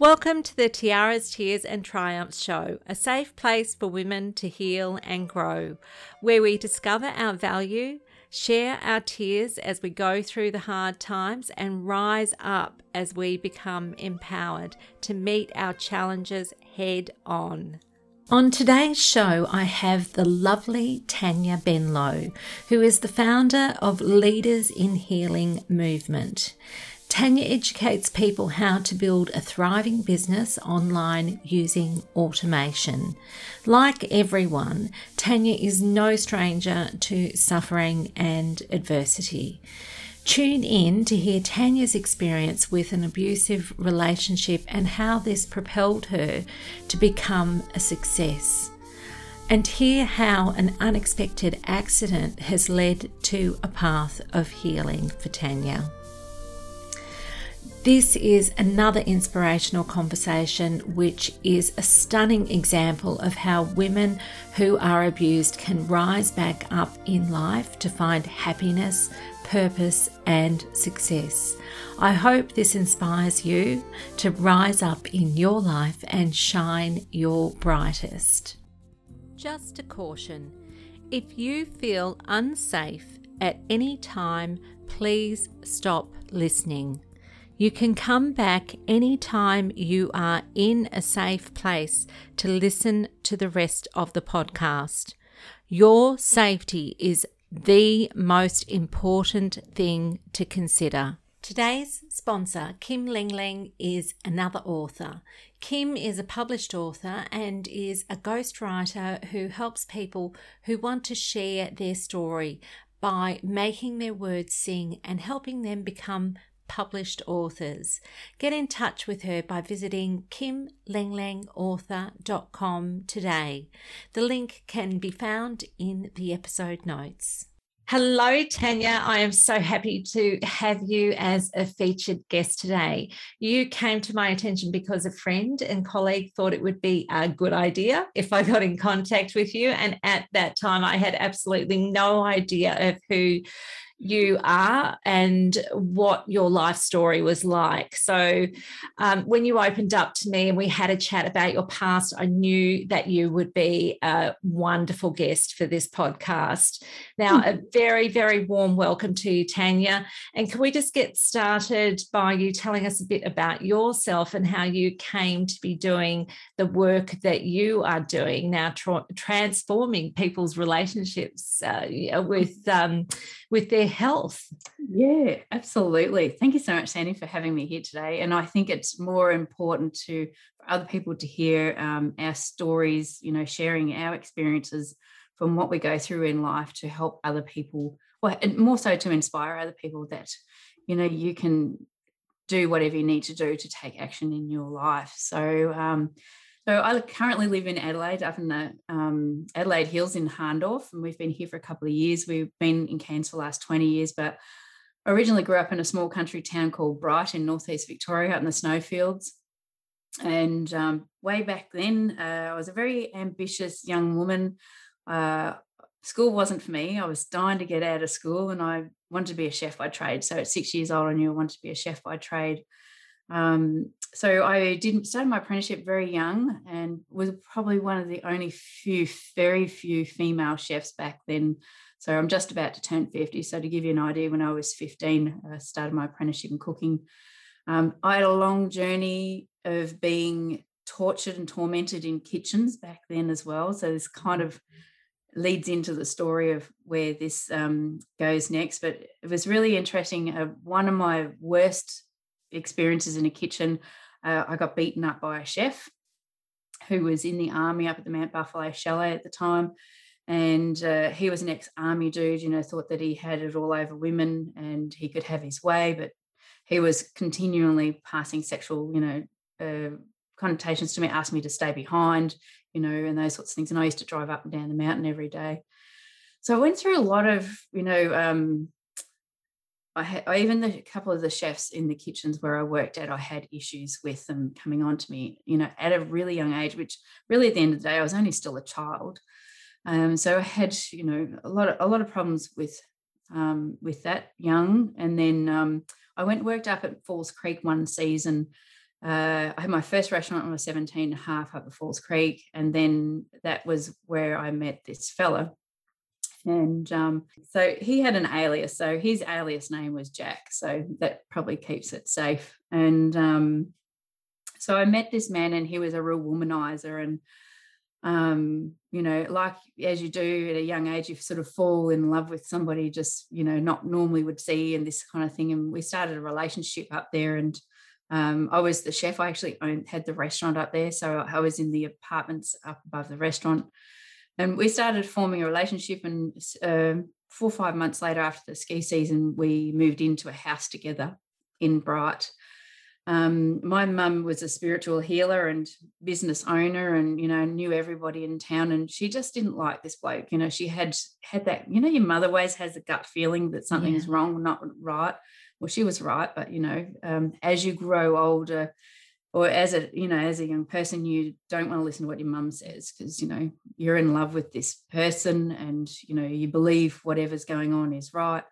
Welcome to the Tiaras, Tears and Triumphs show, a safe place for women to heal and grow, where we discover our value, share our tears as we go through the hard times, and rise up as we become empowered to meet our challenges head on. On today's show, I have the lovely Tanya Benlow, who is the founder of Leaders in Healing Movement. Tanya educates people how to build a thriving business online using automation. Like everyone, Tanya is no stranger to suffering and adversity. Tune in to hear Tanya's experience with an abusive relationship and how this propelled her to become a success. And hear how an unexpected accident has led to a path of healing for Tanya. This is another inspirational conversation, which is a stunning example of how women who are abused can rise back up in life to find happiness, purpose, and success. I hope this inspires you to rise up in your life and shine your brightest. Just a caution if you feel unsafe at any time, please stop listening. You can come back anytime you are in a safe place to listen to the rest of the podcast. Your safety is the most important thing to consider. Today's sponsor, Kim Lingling, is another author. Kim is a published author and is a ghostwriter who helps people who want to share their story by making their words sing and helping them become published authors. Get in touch with her by visiting kimlanglangauthor.com today. The link can be found in the episode notes. Hello, Tanya. I am so happy to have you as a featured guest today. You came to my attention because a friend and colleague thought it would be a good idea if I got in contact with you. And at that time, I had absolutely no idea of who you are and what your life story was like. So, um, when you opened up to me and we had a chat about your past, I knew that you would be a wonderful guest for this podcast. Now, a very, very warm welcome to you, Tanya. And can we just get started by you telling us a bit about yourself and how you came to be doing the work that you are doing now, tra- transforming people's relationships uh, with um, with their health. Yeah, absolutely. Thank you so much, Sandy, for having me here today. And I think it's more important to for other people to hear um, our stories, you know, sharing our experiences from what we go through in life to help other people, well, and more so to inspire other people that, you know, you can do whatever you need to do to take action in your life. So, um, so I currently live in Adelaide, up in the um, Adelaide Hills in Hahndorf, and we've been here for a couple of years. We've been in Cairns for the last 20 years, but originally grew up in a small country town called Bright in northeast Victoria, out in the snowfields. And um, way back then, uh, I was a very ambitious young woman. Uh, school wasn't for me. I was dying to get out of school, and I wanted to be a chef by trade. So at six years old, I knew I wanted to be a chef by trade. Um, so I did started my apprenticeship very young and was probably one of the only few, very few female chefs back then. So I'm just about to turn 50. So to give you an idea, when I was 15, I started my apprenticeship in cooking. Um, I had a long journey of being tortured and tormented in kitchens back then as well. So this kind of leads into the story of where this um, goes next. But it was really interesting. Uh, one of my worst experiences in a kitchen. Uh, I got beaten up by a chef who was in the army up at the Mount Buffalo Chalet at the time. And uh, he was an ex army dude, you know, thought that he had it all over women and he could have his way, but he was continually passing sexual, you know, uh, connotations to me, asked me to stay behind, you know, and those sorts of things. And I used to drive up and down the mountain every day. So I went through a lot of, you know, um, I had even the couple of the chefs in the kitchens where I worked at, I had issues with them coming on to me, you know, at a really young age, which really at the end of the day, I was only still a child. Um, so I had, you know, a lot of a lot of problems with um, with that young. And then um, I went worked up at Falls Creek one season uh, I had my first restaurant when I was 17 and a half up at Falls Creek. And then that was where I met this fella. And um, so he had an alias. So his alias name was Jack. So that probably keeps it safe. And um, so I met this man, and he was a real womanizer. And, um, you know, like as you do at a young age, you sort of fall in love with somebody just, you know, not normally would see and this kind of thing. And we started a relationship up there. And um, I was the chef. I actually owned, had the restaurant up there. So I was in the apartments up above the restaurant. And we started forming a relationship. And uh, four or five months later, after the ski season, we moved into a house together in Bright. Um, my mum was a spiritual healer and business owner and you know knew everybody in town and she just didn't like this bloke you know she had had that you know your mother always has a gut feeling that something's yeah. wrong not right well she was right but you know um, as you grow older or as a you know as a young person you don't want to listen to what your mum says because you know you're in love with this person and you know you believe whatever's going on is right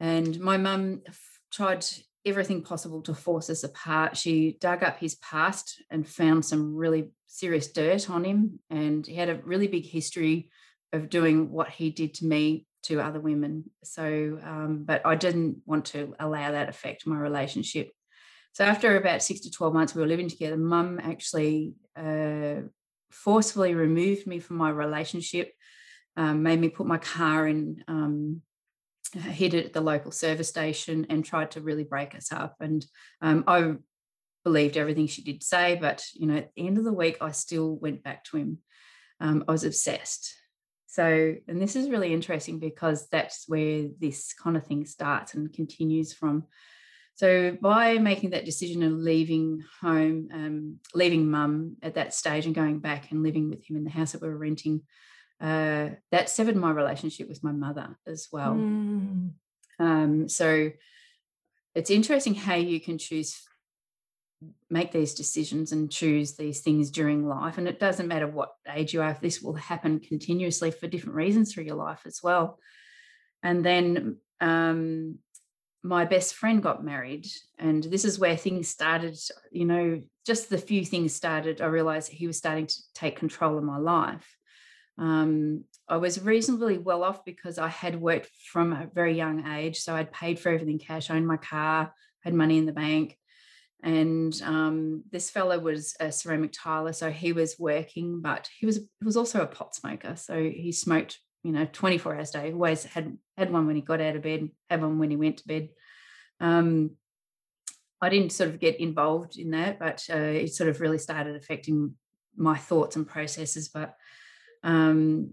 and my mum tried everything possible to force us apart she dug up his past and found some really serious dirt on him and he had a really big history of doing what he did to me to other women. So, um, but I didn't want to allow that affect my relationship. So after about six to 12 months, we were living together. Mum actually uh, forcefully removed me from my relationship, um, made me put my car in, um, hid it at the local service station and tried to really break us up. And um, I believed everything she did say, but you know, at the end of the week, I still went back to him. Um, I was obsessed. So, and this is really interesting because that's where this kind of thing starts and continues from. So, by making that decision of leaving home, um, leaving mum at that stage and going back and living with him in the house that we were renting, uh, that severed my relationship with my mother as well. Mm. Um, so, it's interesting how you can choose make these decisions and choose these things during life. And it doesn't matter what age you are, this will happen continuously for different reasons through your life as well. And then um, my best friend got married, and this is where things started. You know, just the few things started, I realized he was starting to take control of my life. Um, I was reasonably well off because I had worked from a very young age. So I'd paid for everything cash, owned my car, had money in the bank and um, this fellow was a ceramic tiler so he was working but he was he was also a pot smoker so he smoked you know 24 hours a day always had had one when he got out of bed had one when he went to bed um, i didn't sort of get involved in that but uh, it sort of really started affecting my thoughts and processes but um,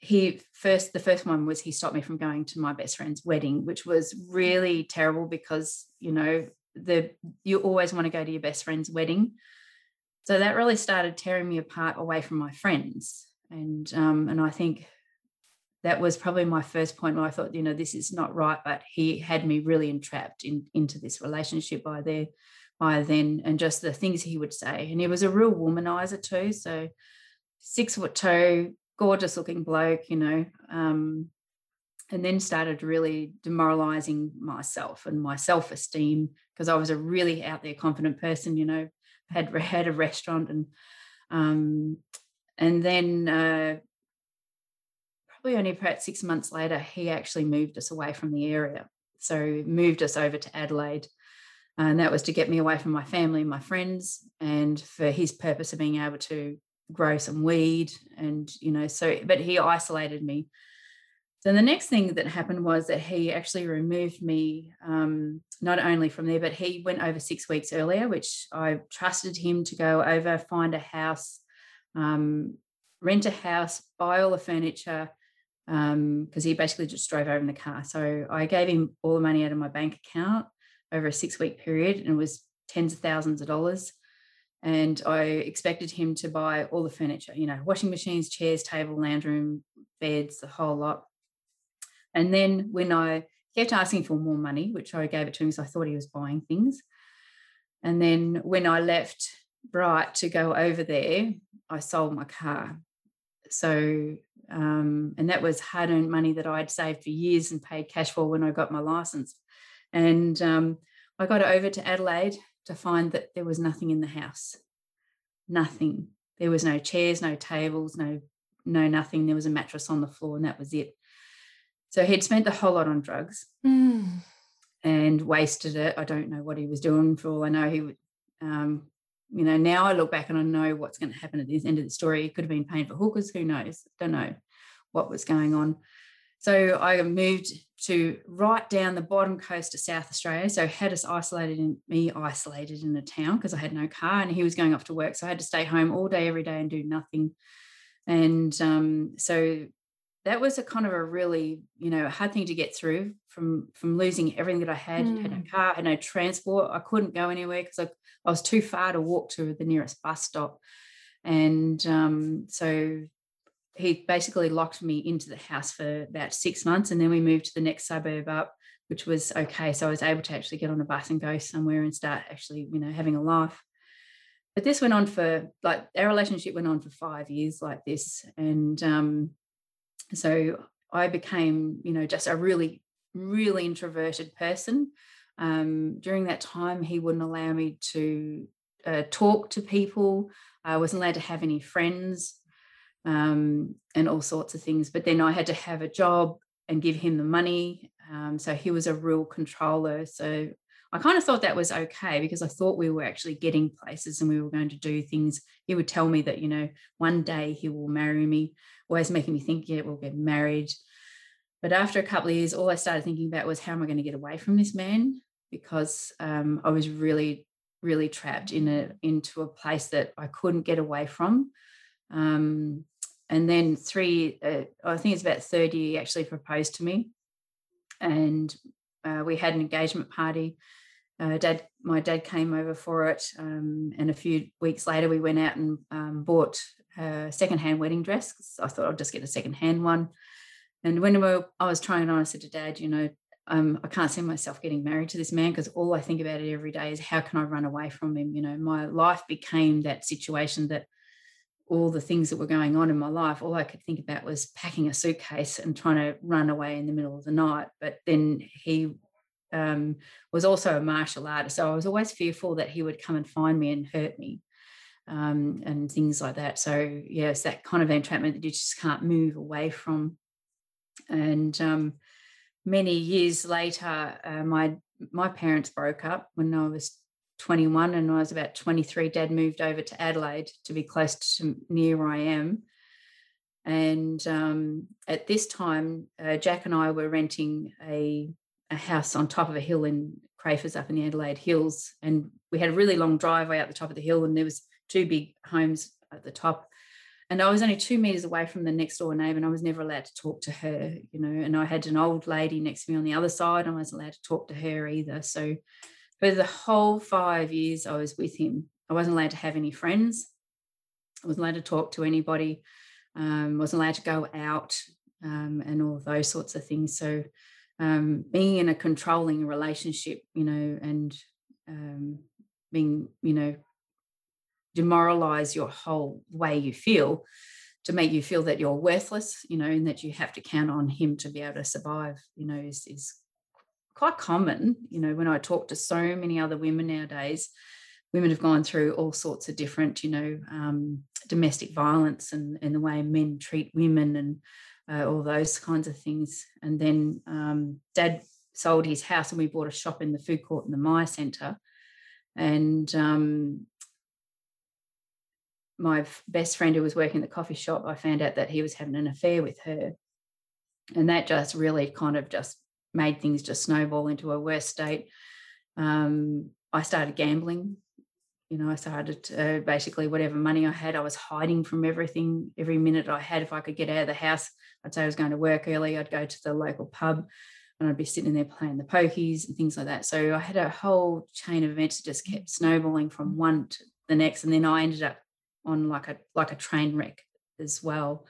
he first the first one was he stopped me from going to my best friend's wedding which was really terrible because you know the you always want to go to your best friend's wedding. So that really started tearing me apart away from my friends. And um, and I think that was probably my first point where I thought, you know, this is not right. But he had me really entrapped in, into this relationship by there, by then, and just the things he would say. And he was a real womanizer too. So six foot two, gorgeous looking bloke, you know, um, and then started really demoralizing myself and my self-esteem because I was a really out there confident person, you know, had had a restaurant and um, and then uh, probably only about six months later, he actually moved us away from the area. So moved us over to Adelaide. And that was to get me away from my family and my friends and for his purpose of being able to grow some weed and you know so but he isolated me so the next thing that happened was that he actually removed me um, not only from there, but he went over six weeks earlier, which I trusted him to go over, find a house, um, rent a house, buy all the furniture, because um, he basically just drove over in the car. So I gave him all the money out of my bank account over a six week period, and it was tens of thousands of dollars. And I expected him to buy all the furniture, you know, washing machines, chairs, table, lounge room, beds, the whole lot. And then when I kept asking for more money, which I gave it to him because I thought he was buying things. And then when I left Bright to go over there, I sold my car. So, um, and that was hard earned money that I'd saved for years and paid cash for when I got my license. And um, I got over to Adelaide to find that there was nothing in the house. Nothing. There was no chairs, no tables, no no nothing. There was a mattress on the floor, and that was it. So he'd spent a whole lot on drugs mm. and wasted it. I don't know what he was doing for all I know. He would, um, you know, now I look back and I know what's going to happen at the end of the story. It could have been paying for hookers. Who knows? Don't know what was going on. So I moved to right down the bottom coast of South Australia. So had us isolated in me isolated in a town because I had no car and he was going off to work. So I had to stay home all day, every day and do nothing. And um, so that was a kind of a really, you know, hard thing to get through from from losing everything that I had. Mm. Had no mm. car, had no transport. I couldn't go anywhere because I, I was too far to walk to the nearest bus stop. And um, so he basically locked me into the house for about six months and then we moved to the next suburb up which was okay so i was able to actually get on a bus and go somewhere and start actually you know having a life but this went on for like our relationship went on for five years like this and um, so i became you know just a really really introverted person um, during that time he wouldn't allow me to uh, talk to people i wasn't allowed to have any friends um, and all sorts of things. But then I had to have a job and give him the money. Um, so he was a real controller. So I kind of thought that was okay because I thought we were actually getting places and we were going to do things. He would tell me that, you know, one day he will marry me, always making me think, yeah, we'll get married. But after a couple of years, all I started thinking about was how am I going to get away from this man? Because um, I was really, really trapped in a into a place that I couldn't get away from. Um, and then three, uh, I think it's about third year, he actually proposed to me. And uh, we had an engagement party. Uh, dad, my dad came over for it. Um, and a few weeks later, we went out and um, bought a secondhand wedding dress. I thought I'd just get a secondhand one. And when we were, I was trying on, I said to dad, you know, um, I can't see myself getting married to this man because all I think about it every day is how can I run away from him? You know, my life became that situation that all the things that were going on in my life, all I could think about was packing a suitcase and trying to run away in the middle of the night. But then he um, was also a martial artist. So I was always fearful that he would come and find me and hurt me um, and things like that. So, yes, that kind of entrapment that you just can't move away from. And um, many years later, uh, my my parents broke up when I was 21 and I was about 23, dad moved over to Adelaide to be close to near where I am. And um, at this time, uh, Jack and I were renting a, a house on top of a hill in Crafers up in the Adelaide Hills. And we had a really long driveway up the top of the hill, and there was two big homes at the top. And I was only two meters away from the next door neighbor, and I was never allowed to talk to her, you know. And I had an old lady next to me on the other side, and I wasn't allowed to talk to her either. So for the whole five years I was with him, I wasn't allowed to have any friends. I wasn't allowed to talk to anybody. Um, wasn't allowed to go out um, and all those sorts of things. So um, being in a controlling relationship, you know, and um, being, you know, demoralize your whole way you feel to make you feel that you're worthless, you know, and that you have to count on him to be able to survive, you know, is, is quite common. You know, when I talk to so many other women nowadays, women have gone through all sorts of different, you know, um, domestic violence and, and the way men treat women and uh, all those kinds of things. And then um, dad sold his house and we bought a shop in the food court in the Myer Centre. And um, my best friend who was working in the coffee shop, I found out that he was having an affair with her. And that just really kind of just made things just snowball into a worse state. Um, I started gambling. You know, I started to, uh, basically whatever money I had, I was hiding from everything. Every minute I had, if I could get out of the house, I'd say I was going to work early. I'd go to the local pub and I'd be sitting there playing the pokies and things like that. So I had a whole chain of events that just kept snowballing from one to the next, and then I ended up on like a like a train wreck as well.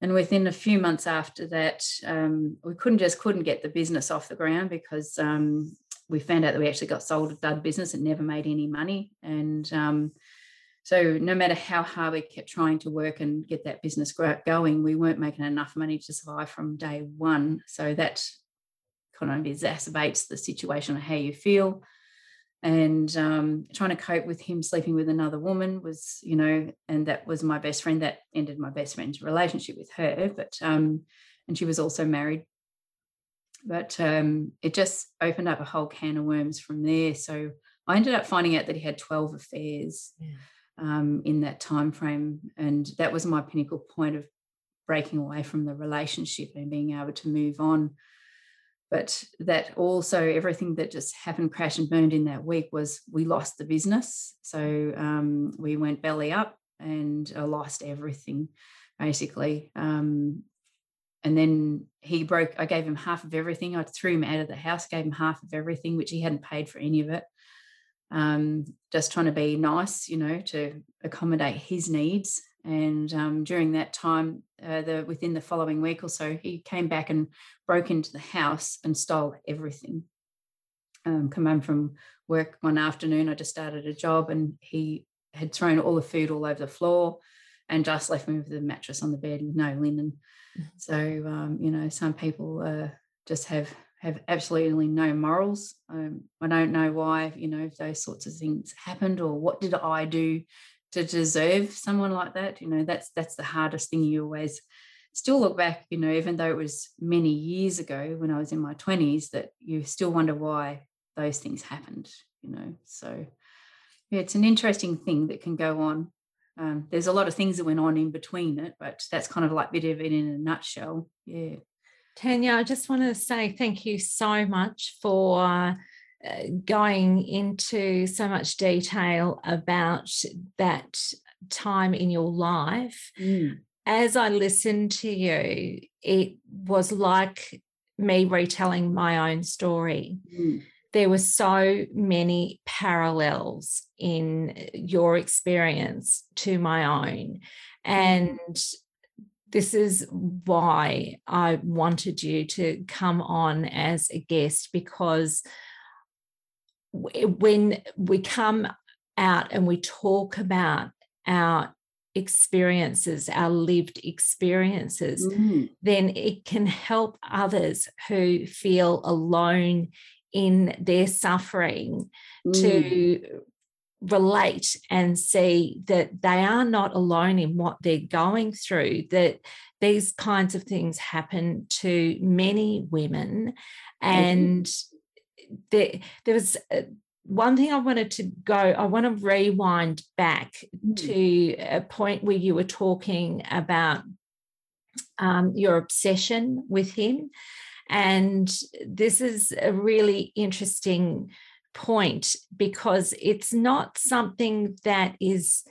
And within a few months after that, um, we couldn't just couldn't get the business off the ground because um, we found out that we actually got sold a dud business. It never made any money, and um, so no matter how hard we kept trying to work and get that business going, we weren't making enough money to survive from day one. So that kind of exacerbates the situation of how you feel. And um, trying to cope with him sleeping with another woman was, you know, and that was my best friend. That ended my best friend's relationship with her, but um, and she was also married. But um, it just opened up a whole can of worms from there. So I ended up finding out that he had twelve affairs yeah. um, in that time frame, and that was my pinnacle point of breaking away from the relationship and being able to move on but that also everything that just happened crash and burned in that week was we lost the business. So um, we went belly up and uh, lost everything basically. Um, and then he broke i gave him half of everything. I threw him out of the house gave him half of everything which he hadn't paid for any of it. Um, just trying to be nice you know to accommodate his needs and um, during that time, uh, the within the following week or so, he came back and broke into the house and stole everything. Um, come home from work one afternoon, I just started a job, and he had thrown all the food all over the floor, and just left me with the mattress on the bed with no linen. Mm-hmm. So um, you know, some people uh, just have have absolutely no morals. Um, I don't know why, you know, if those sorts of things happened or what did I do to deserve someone like that you know that's that's the hardest thing you always still look back you know even though it was many years ago when i was in my 20s that you still wonder why those things happened you know? So yeah it's an interesting thing that can go on. Um, there's a lot of things that went on in between it but that's kind of like a bit of it in a nutshell. Yeah. Tanya i just want to say thank you so much for going into so much detail about that time in your life. Mm. As I listened to you, it was like me retelling my own story. Mm. There were so many parallels in your experience to my own. Mm. And this is why I wanted you to come on as a guest because when we come out and we talk about our experiences, our lived experiences, mm. then it can help others who feel alone in their suffering mm. to relate and see that they are not alone in what they're going through, that these kinds of things happen to many women. And there, there was uh, one thing I wanted to go, I want to rewind back mm. to a point where you were talking about um, your obsession with him. And this is a really interesting point because it's not something that is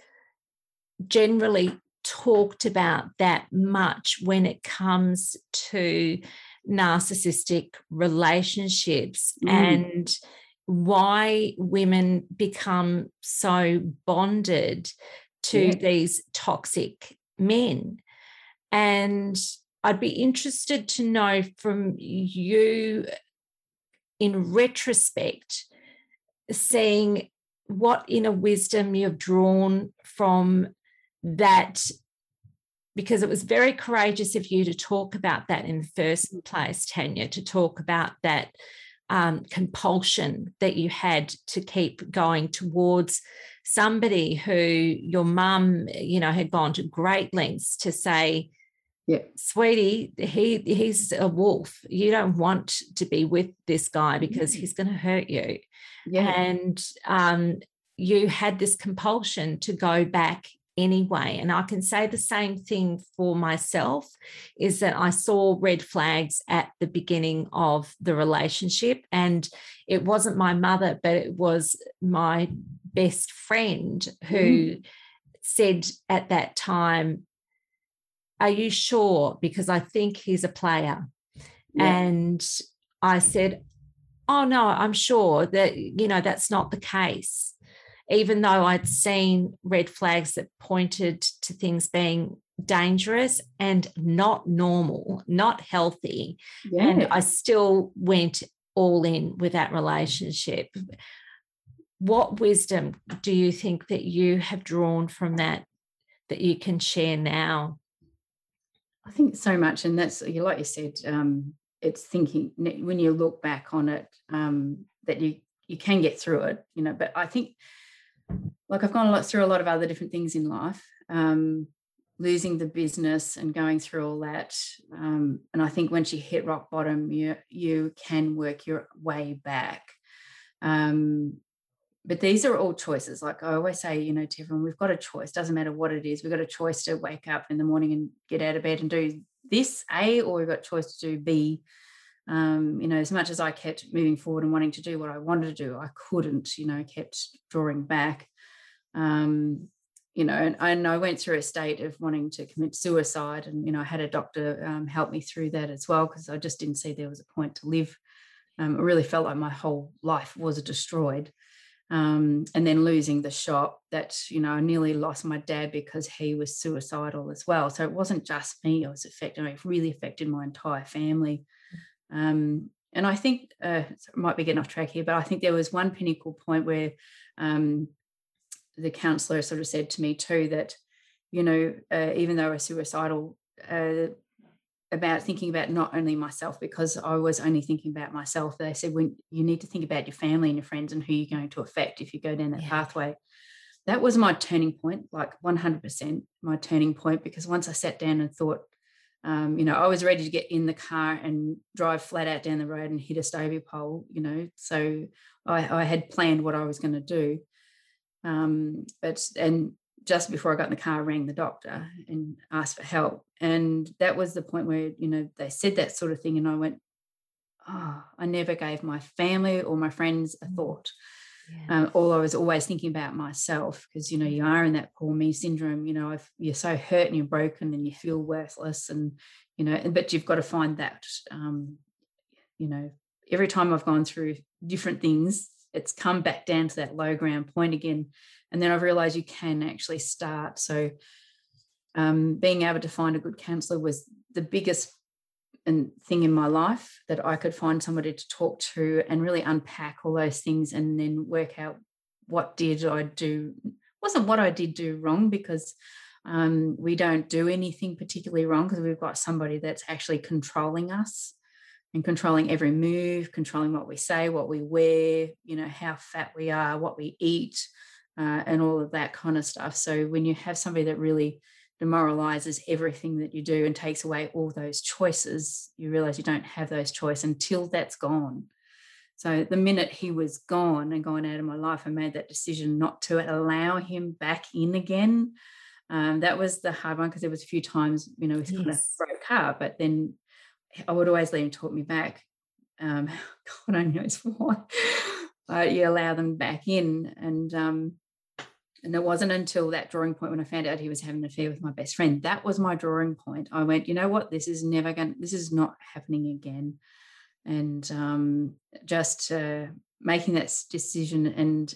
generally talked about that much when it comes to narcissistic relationships mm. and why women become so bonded to yeah. these toxic men. And I'd be interested to know from you, in retrospect, seeing what inner wisdom you've drawn from that because it was very courageous of you to talk about that in the first mm. place, Tanya, to talk about that um, compulsion that you had to keep going towards somebody who your mum, you know, had gone to great lengths to say, yeah. sweetie, he he's a wolf. You don't want to be with this guy because he's going to hurt you. Yeah. And um, you had this compulsion to go back anyway and i can say the same thing for myself is that i saw red flags at the beginning of the relationship and it wasn't my mother but it was my best friend who mm. said at that time are you sure because i think he's a player yeah. and i said oh no i'm sure that you know that's not the case even though I'd seen red flags that pointed to things being dangerous and not normal, not healthy. And I still went all in with that relationship. What wisdom do you think that you have drawn from that that you can share now? I think so much. And that's, like you said, um, it's thinking when you look back on it, um, that you you can get through it, you know. But I think, like I've gone through a lot of other different things in life, um, losing the business and going through all that. Um, and I think once you hit rock bottom, you you can work your way back. Um, but these are all choices. Like I always say, you know, to everyone, we've got a choice. Doesn't matter what it is. We've got a choice to wake up in the morning and get out of bed and do this A, or we've got a choice to do B. Um, you know, as much as I kept moving forward and wanting to do what I wanted to do, I couldn't. You know, kept drawing back. Um, you know, and, and, I went through a state of wanting to commit suicide, and you know, I had a doctor um, help me through that as well because I just didn't see there was a point to live. Um, I really felt like my whole life was destroyed um, and then losing the shop that you know i nearly lost my dad because he was suicidal as well so it wasn't just me i was affected it really affected my entire family um, and i think uh, might be getting off track here but i think there was one pinnacle point where um, the counselor sort of said to me too that you know uh, even though i was suicidal uh, about thinking about not only myself because I was only thinking about myself. They said when you need to think about your family and your friends and who you're going to affect if you go down that yeah. pathway. That was my turning point, like 100% my turning point, because once I sat down and thought, um, you know, I was ready to get in the car and drive flat out down the road and hit a Stobie pole, you know. So I, I had planned what I was going to do. Um, but and just before I got in the car, I rang the doctor and asked for help. And that was the point where, you know, they said that sort of thing. And I went, oh, I never gave my family or my friends a mm. thought. Yeah. Um, all I was always thinking about myself because, you know, you are in that poor me syndrome. You know, if you're so hurt and you're broken and you feel worthless and, you know, but you've got to find that, um, you know, every time I've gone through different things, it's come back down to that low ground point again and then I've realized you can actually start. So um, being able to find a good counselor was the biggest and thing in my life that I could find somebody to talk to and really unpack all those things and then work out what did I do wasn't what I did do wrong because um, we don't do anything particularly wrong because we've got somebody that's actually controlling us and controlling every move, controlling what we say, what we wear, you know, how fat we are, what we eat, uh, and all of that kind of stuff. So when you have somebody that really demoralizes everything that you do and takes away all those choices, you realize you don't have those choices until that's gone. So the minute he was gone and gone out of my life, I made that decision not to allow him back in again. Um, that was the hard one because there was a few times, you know, we yes. kind of broke up, but then I would always let him talk me back. Um, God only knows why. Uh, you allow them back in, and um, and it wasn't until that drawing point when I found out he was having an affair with my best friend. That was my drawing point. I went, you know what? This is never going. This is not happening again. And um, just uh, making that decision and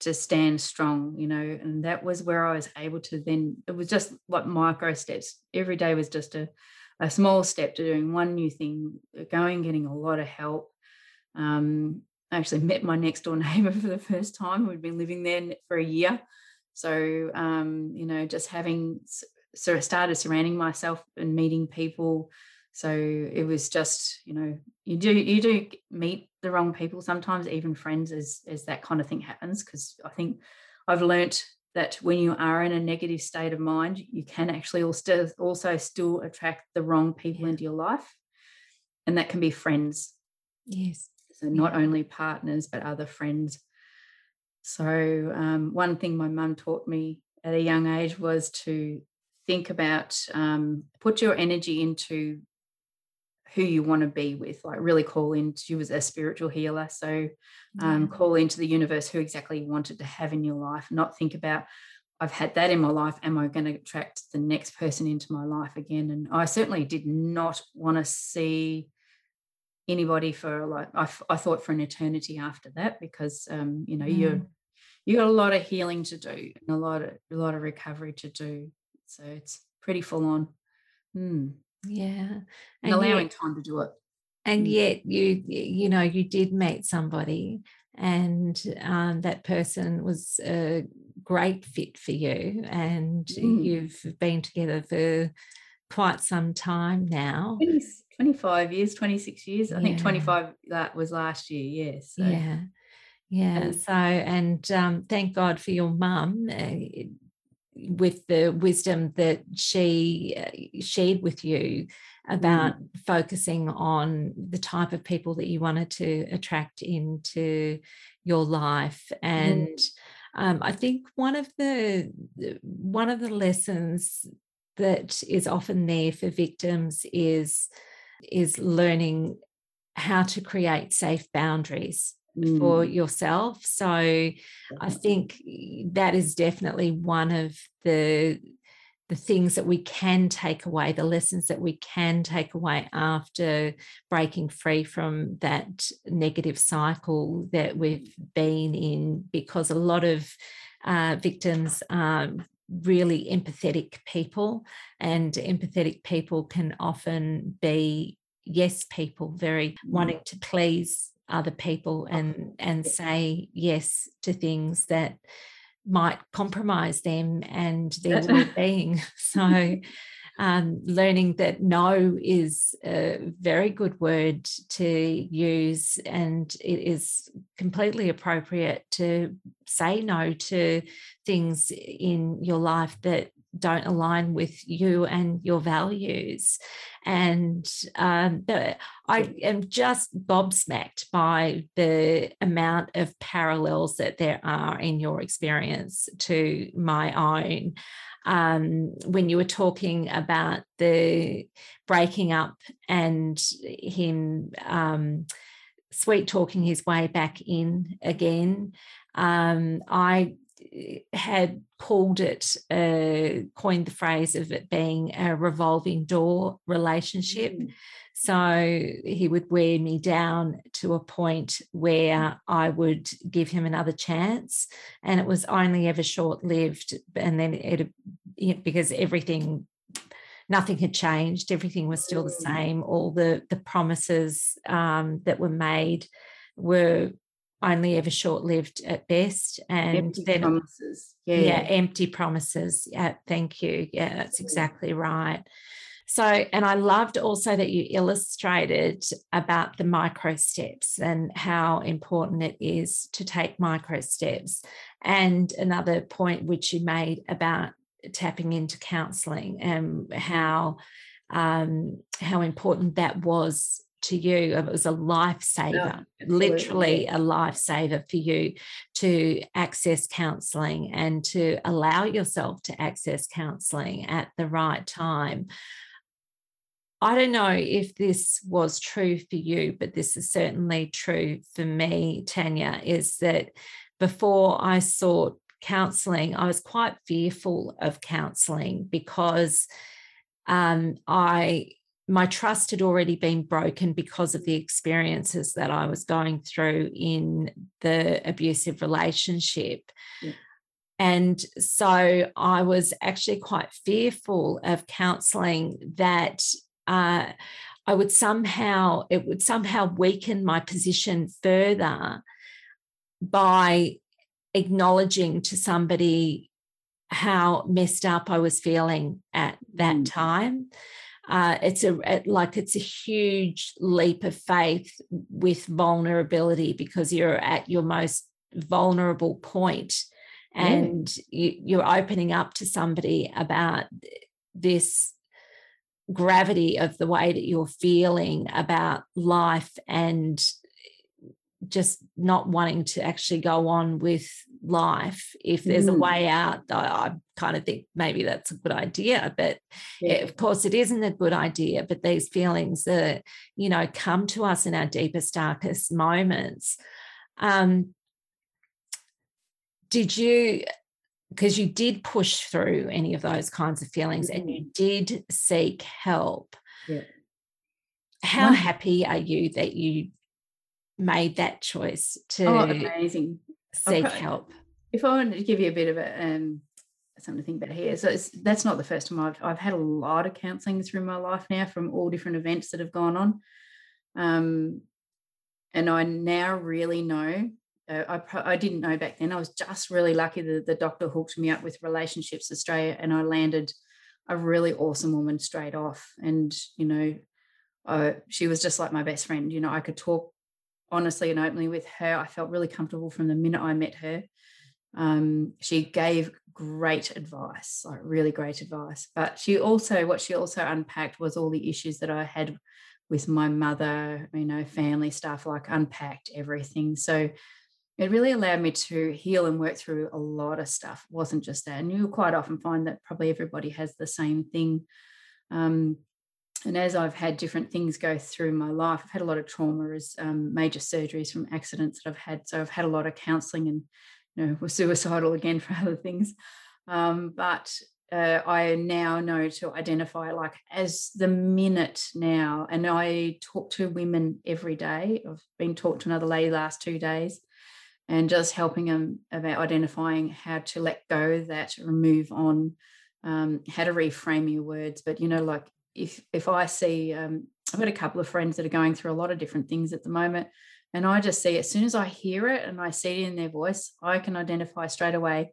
to stand strong, you know. And that was where I was able to then. It was just like micro steps. Every day was just a a small step to doing one new thing, going, getting a lot of help. Um, I actually met my next door neighbor for the first time. We'd been living there for a year. So, um, you know, just having sort of started surrounding myself and meeting people. So it was just, you know, you do you do meet the wrong people sometimes, even friends, as as that kind of thing happens. Because I think I've learnt that when you are in a negative state of mind, you can actually also also still attract the wrong people yeah. into your life, and that can be friends. Yes. So not yeah. only partners but other friends so, um, one thing my mum taught me at a young age was to think about, um, put your energy into who you want to be with, like really call in. She was a spiritual healer. So, um, yeah. call into the universe who exactly you wanted to have in your life, not think about, I've had that in my life. Am I going to attract the next person into my life again? And I certainly did not want to see anybody for like I, I thought for an eternity after that because um, you know mm. you're you got a lot of healing to do and a lot of a lot of recovery to do. So it's pretty full on. Mm. Yeah. And, and allowing yet, time to do it. And mm. yet you you know, you did meet somebody and um, that person was a great fit for you and mm. you've been together for quite some time now 20, 25 years 26 years i think 25 that was last year yes yeah Yeah. So, and um, thank God for your mum uh, with the wisdom that she uh, shared with you about mm. focusing on the type of people that you wanted to attract into your life and mm. um, i think one of the one of the lessons that is often there for victims is is learning how to create safe boundaries mm. for yourself so i think that is definitely one of the the things that we can take away, the lessons that we can take away after breaking free from that negative cycle that we've been in, because a lot of uh, victims are really empathetic people, and empathetic people can often be yes people, very mm. wanting to please other people and and say yes to things that might compromise them and their well-being. So um, learning that no is a very good word to use and it is completely appropriate to say no to things in your life that don't align with you and your values. And um, I am just gobsmacked by the amount of parallels that there are in your experience to my own. Um, when you were talking about the breaking up and him um, sweet talking his way back in again, um, I had called it, uh, coined the phrase of it being a revolving door relationship. Mm. So he would wear me down to a point where I would give him another chance. And it was only ever short lived. And then it, it, because everything, nothing had changed, everything was still the mm. same. All the, the promises um, that were made were only ever short lived at best. And empty then promises. Yeah. yeah, empty promises. Yeah, thank you. Yeah, that's exactly right. So, and I loved also that you illustrated about the micro steps and how important it is to take micro steps. And another point which you made about tapping into counseling and how um, how important that was to you. It was a lifesaver, yeah, literally a lifesaver for you to access counseling and to allow yourself to access counseling at the right time. I don't know if this was true for you, but this is certainly true for me, Tanya, is that before I sought counseling, I was quite fearful of counseling because um, I my trust had already been broken because of the experiences that I was going through in the abusive relationship. Yeah. And so I was actually quite fearful of counseling that uh, I would somehow, it would somehow weaken my position further by acknowledging to somebody how messed up I was feeling at that mm. time uh, it's a like it's a huge leap of faith with vulnerability because you're at your most vulnerable point and you, you're opening up to somebody about this gravity of the way that you're feeling about life and just not wanting to actually go on with life if there's mm. a way out I, I, kind of think maybe that's a good idea but yeah. it, of course it isn't a good idea but these feelings that you know come to us in our deepest darkest moments um did you because you did push through any of those kinds of feelings mm-hmm. and you mm-hmm. did seek help yeah. how happy are you that you made that choice to oh, amazing seek help. If I wanted to give you a bit of a um, something to think about here, so that's not the first time I've I've had a lot of counselling through my life now from all different events that have gone on, um, and I now really know. I I didn't know back then. I was just really lucky that the doctor hooked me up with Relationships Australia, and I landed a really awesome woman straight off. And you know, she was just like my best friend. You know, I could talk honestly and openly with her. I felt really comfortable from the minute I met her. Um, she gave great advice, like really great advice. But she also, what she also unpacked was all the issues that I had with my mother, you know, family stuff, like unpacked everything. So it really allowed me to heal and work through a lot of stuff. It wasn't just that. And you'll quite often find that probably everybody has the same thing. Um, and as I've had different things go through my life, I've had a lot of trauma as um, major surgeries from accidents that I've had. So I've had a lot of counselling and, you know, was suicidal again for other things. Um, but uh, I now know to identify like as the minute now, and I talk to women every day. I've been talked to another lady last two days, and just helping them about identifying how to let go that, remove on, um, how to reframe your words. But you know, like if if I see, um, I've got a couple of friends that are going through a lot of different things at the moment, and I just see as soon as I hear it and I see it in their voice, I can identify straight away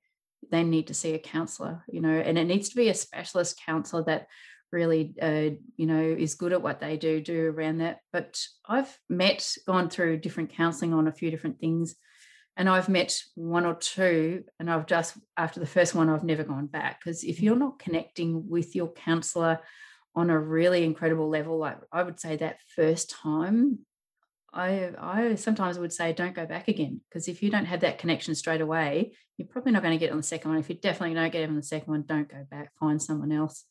they need to see a counselor you know and it needs to be a specialist counselor that really uh, you know is good at what they do do around that but i've met gone through different counseling on a few different things and i've met one or two and i've just after the first one i've never gone back because if mm-hmm. you're not connecting with your counselor on a really incredible level like i would say that first time I I sometimes would say don't go back again because if you don't have that connection straight away, you're probably not going to get on the second one. If you definitely don't get on the second one, don't go back. Find someone else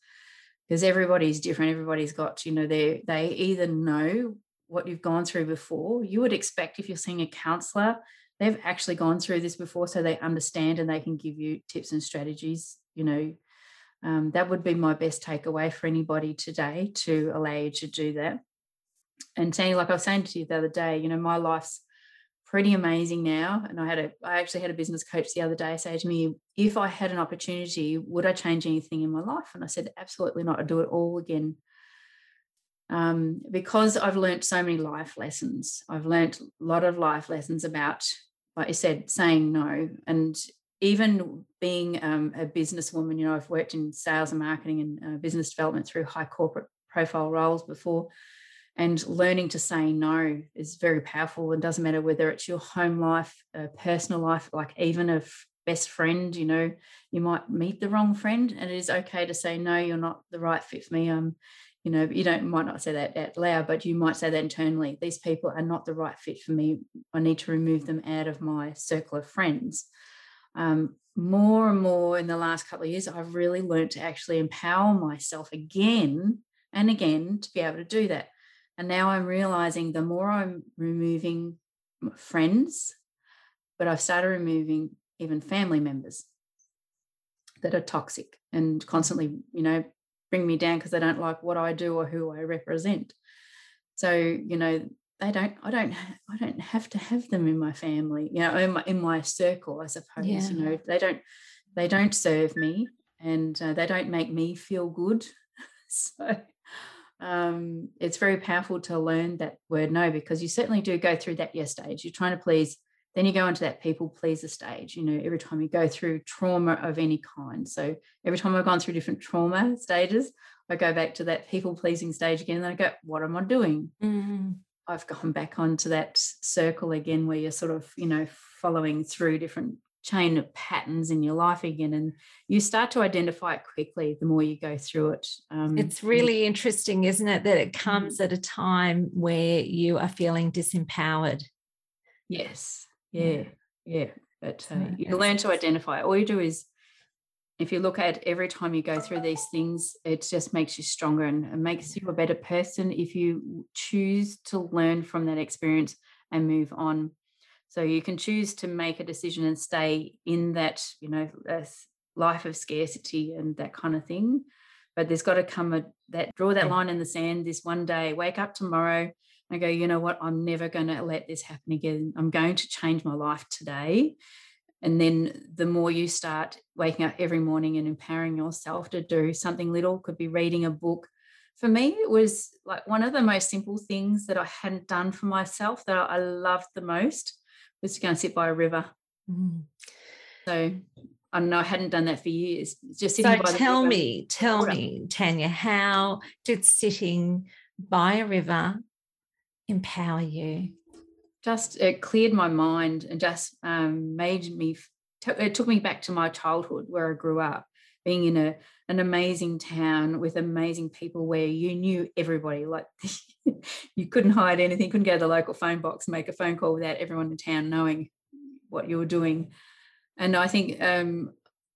because everybody's different. Everybody's got you know they they either know what you've gone through before. You would expect if you're seeing a counselor, they've actually gone through this before, so they understand and they can give you tips and strategies. You know, um, that would be my best takeaway for anybody today to allow you to do that and saying, like I was saying to you the other day, you know, my life's pretty amazing now. And I had a, I actually had a business coach the other day say to me, if I had an opportunity, would I change anything in my life? And I said, absolutely not. I'd do it all again. Um, because I've learned so many life lessons. I've learned a lot of life lessons about, like I said, saying no. And even being um, a businesswoman, you know, I've worked in sales and marketing and uh, business development through high corporate profile roles before and learning to say no is very powerful and doesn't matter whether it's your home life a personal life like even a best friend you know you might meet the wrong friend and it is okay to say no you're not the right fit for me um you know you don't might not say that out loud but you might say that internally these people are not the right fit for me. I need to remove them out of my circle of friends. Um, more and more in the last couple of years i've really learned to actually empower myself again and again to be able to do that. And now I'm realizing the more I'm removing friends, but I've started removing even family members that are toxic and constantly, you know, bring me down because they don't like what I do or who I represent. So, you know, they don't i don't i don't have to have them in my family you know in my, in my circle i suppose yeah. you know they don't they don't serve me and uh, they don't make me feel good so um, it's very powerful to learn that word no because you certainly do go through that yes stage. You're trying to please, then you go into that people pleaser stage, you know, every time you go through trauma of any kind. So every time I've gone through different trauma stages, I go back to that people pleasing stage again. And I go, what am I doing? Mm-hmm. I've gone back onto that circle again where you're sort of, you know, following through different chain of patterns in your life again and you start to identify it quickly the more you go through it um, it's really interesting isn't it that it comes mm. at a time where you are feeling disempowered yes yeah yeah. but uh, you learn to identify. All you do is if you look at every time you go through these things it just makes you stronger and, and makes you a better person if you choose to learn from that experience and move on. So you can choose to make a decision and stay in that, you know, life of scarcity and that kind of thing. But there's got to come a that draw that line in the sand this one day, wake up tomorrow and go, you know what, I'm never going to let this happen again. I'm going to change my life today. And then the more you start waking up every morning and empowering yourself to do something little, could be reading a book. For me, it was like one of the most simple things that I hadn't done for myself that I loved the most was to go and sit by a river. Mm. So I don't know, I hadn't done that for years. Just sitting so by tell me, tell me, Tanya, how did sitting by a river empower you? just it cleared my mind and just um, made me it took me back to my childhood where I grew up, being in a an amazing town with amazing people where you knew everybody. Like you couldn't hide anything, couldn't go to the local phone box make a phone call without everyone in town knowing what you were doing. And I think um,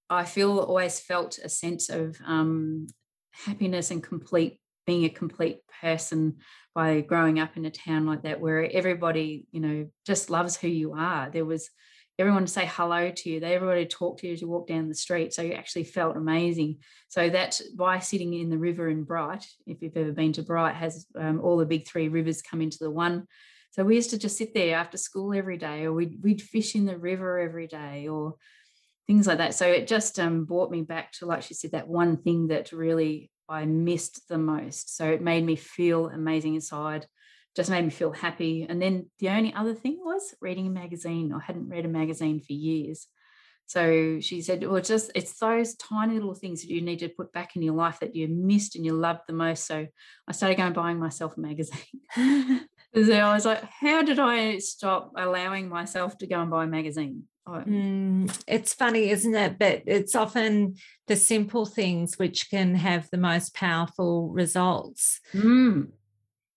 I feel always felt a sense of um, happiness and complete being a complete person by growing up in a town like that where everybody you know just loves who you are. There was everyone to say hello to you. They everybody talked to you as you walk down the street so you actually felt amazing. So that by sitting in the river in bright if you've ever been to bright has um, all the big three rivers come into the one. So we used to just sit there after school every day or we'd, we'd fish in the river every day or things like that. So it just um, brought me back to like she said that one thing that really I missed the most. So it made me feel amazing inside, just made me feel happy. And then the only other thing was reading a magazine. I hadn't read a magazine for years. So she said, well, just it's those tiny little things that you need to put back in your life that you missed and you loved the most. So I started going buying myself a magazine. so I was like, how did I stop allowing myself to go and buy a magazine? Mm, it's funny, isn't it? But it's often the simple things which can have the most powerful results. Mm.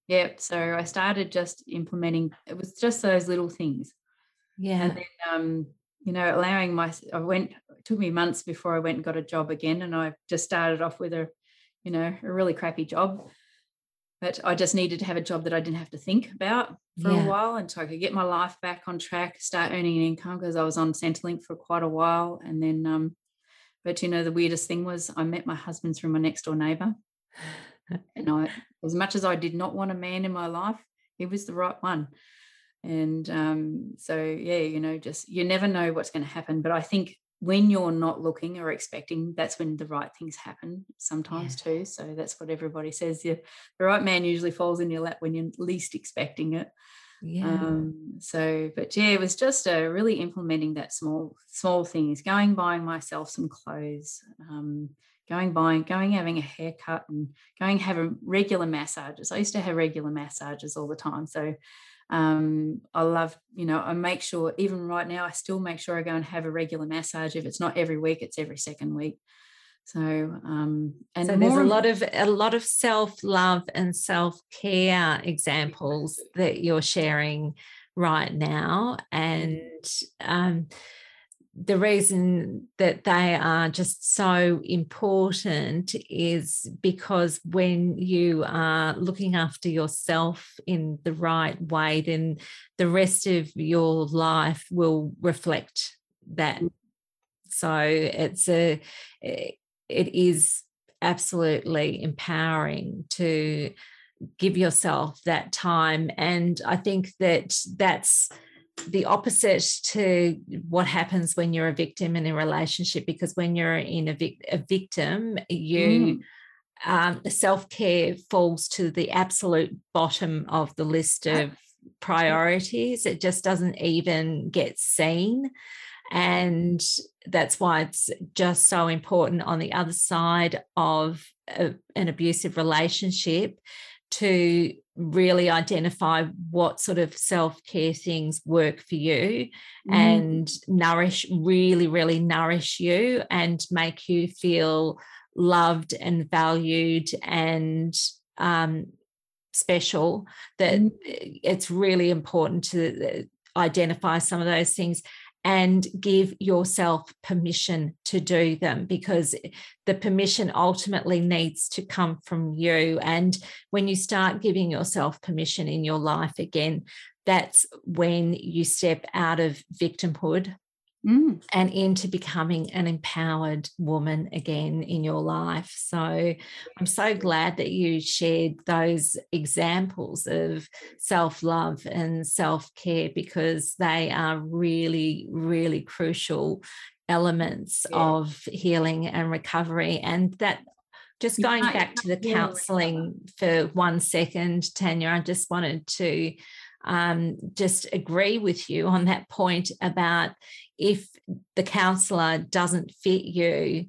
Yep. So I started just implementing, it was just those little things. Yeah. And then, um, you know, allowing my, I went, it took me months before I went and got a job again. And I just started off with a, you know, a really crappy job but I just needed to have a job that I didn't have to think about for yeah. a while until I could get my life back on track, start earning an income because I was on Centrelink for quite a while. And then, um, but you know, the weirdest thing was I met my husband through my next door neighbor. and I, as much as I did not want a man in my life, he was the right one. And um, so, yeah, you know, just you never know what's going to happen. But I think when you're not looking or expecting, that's when the right things happen sometimes yeah. too. So that's what everybody says. Yeah, the right man usually falls in your lap when you're least expecting it. Yeah. Um, so, but yeah, it was just a really implementing that small, small things, going buying myself some clothes, um, going buying, going having a haircut and going having regular massages. I used to have regular massages all the time. So um, I love, you know, I make sure even right now, I still make sure I go and have a regular massage. If it's not every week, it's every second week. So, um, and so there's a lot of a lot of self love and self care examples that you're sharing right now, and um, the reason that they are just so important is because when you are looking after yourself in the right way, then the rest of your life will reflect that. Mm. So it's a, it is absolutely empowering to give yourself that time. And I think that that's the opposite to what happens when you're a victim in a relationship because when you're in a, vic- a victim you mm. um, self-care falls to the absolute bottom of the list of priorities it just doesn't even get seen and that's why it's just so important on the other side of a, an abusive relationship to really identify what sort of self-care things work for you mm. and nourish really really nourish you and make you feel loved and valued and um, special that mm. it's really important to uh, identify some of those things and give yourself permission to do them because the permission ultimately needs to come from you. And when you start giving yourself permission in your life again, that's when you step out of victimhood Mm. and into becoming an empowered woman again in your life. So I'm so glad that you shared those examples of self love and self care because they are really, really crucial elements yeah. of healing and recovery. And that just going back to the counseling for one second, Tanya, I just wanted to um, just agree with you on that point about if the counselor doesn't fit you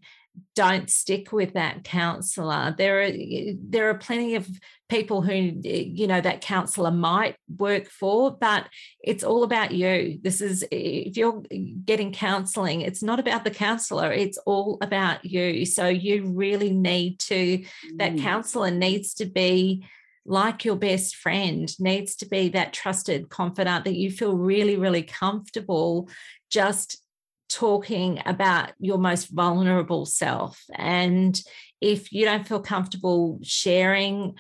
don't stick with that counselor there are there are plenty of people who you know that counselor might work for but it's all about you. This is if you're getting counseling it's not about the counselor it's all about you. So you really need to mm. that counselor needs to be like your best friend needs to be that trusted confidant that you feel really really comfortable just talking about your most vulnerable self. And if you don't feel comfortable sharing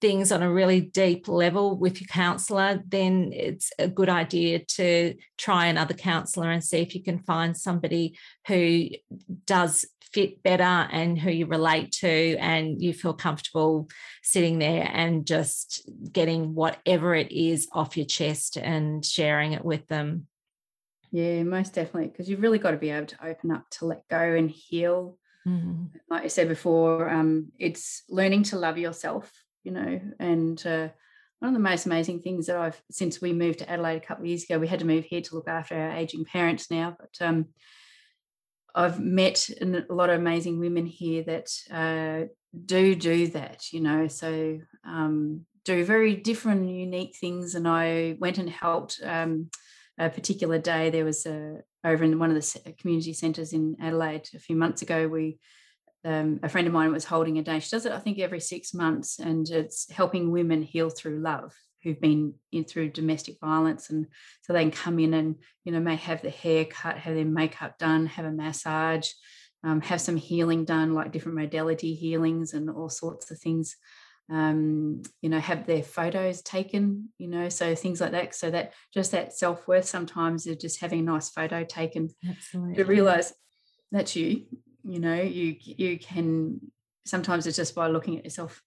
things on a really deep level with your counselor, then it's a good idea to try another counselor and see if you can find somebody who does fit better and who you relate to and you feel comfortable sitting there and just getting whatever it is off your chest and sharing it with them. Yeah, most definitely. Because you've really got to be able to open up to let go and heal. Mm-hmm. Like I said before, um, it's learning to love yourself, you know, and uh, one of the most amazing things that I've since we moved to Adelaide a couple of years ago, we had to move here to look after our aging parents now, but um, I've met a lot of amazing women here that uh, do do that, you know, so um, do very different, unique things. And I went and helped um, a particular day, there was a over in one of the community centres in Adelaide a few months ago. We um, a friend of mine was holding a day. She does it, I think, every six months, and it's helping women heal through love who've been in through domestic violence, and so they can come in and you know may have their hair cut, have their makeup done, have a massage, um, have some healing done, like different modality healings and all sorts of things um, you know, have their photos taken, you know, so things like that. So that just that self worth sometimes is just having a nice photo taken Absolutely. to realize that's you. You know, you you can sometimes it's just by looking at yourself.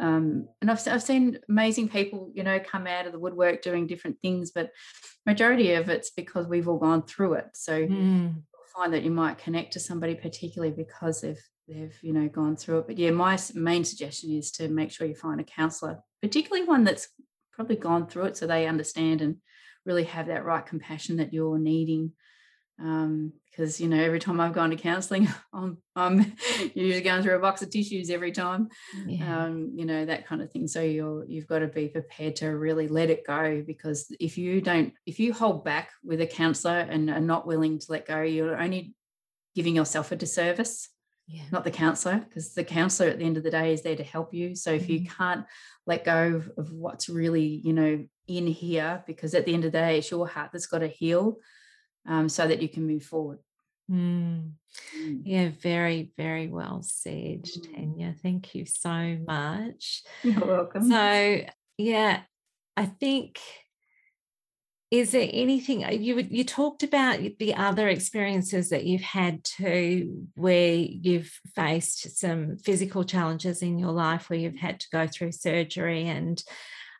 Um, and I've I've seen amazing people, you know, come out of the woodwork doing different things, but majority of it's because we've all gone through it. So mm. find that you might connect to somebody particularly because they've they've you know gone through it but yeah my main suggestion is to make sure you find a counselor particularly one that's probably gone through it so they understand and really have that right compassion that you're needing um, because you know every time I've gone to counselling, I'm, I'm usually going through a box of tissues every time, yeah. um, you know that kind of thing. So you're you've got to be prepared to really let it go because if you don't, if you hold back with a counsellor and are not willing to let go, you're only giving yourself a disservice yeah. not the counselor, because the counselor at the end of the day is there to help you. So if mm-hmm. you can't let go of, what's really, you know, in here, because at the end of the day, it's your heart that's got to heal um, so that you can move forward. Mm. Mm. Yeah, very, very well said, mm. Tanya. Thank you so much. You're welcome. So, yeah, I think is there anything uh, you you talked about the other experiences that you've had too where you've faced some physical challenges in your life where you've had to go through surgery and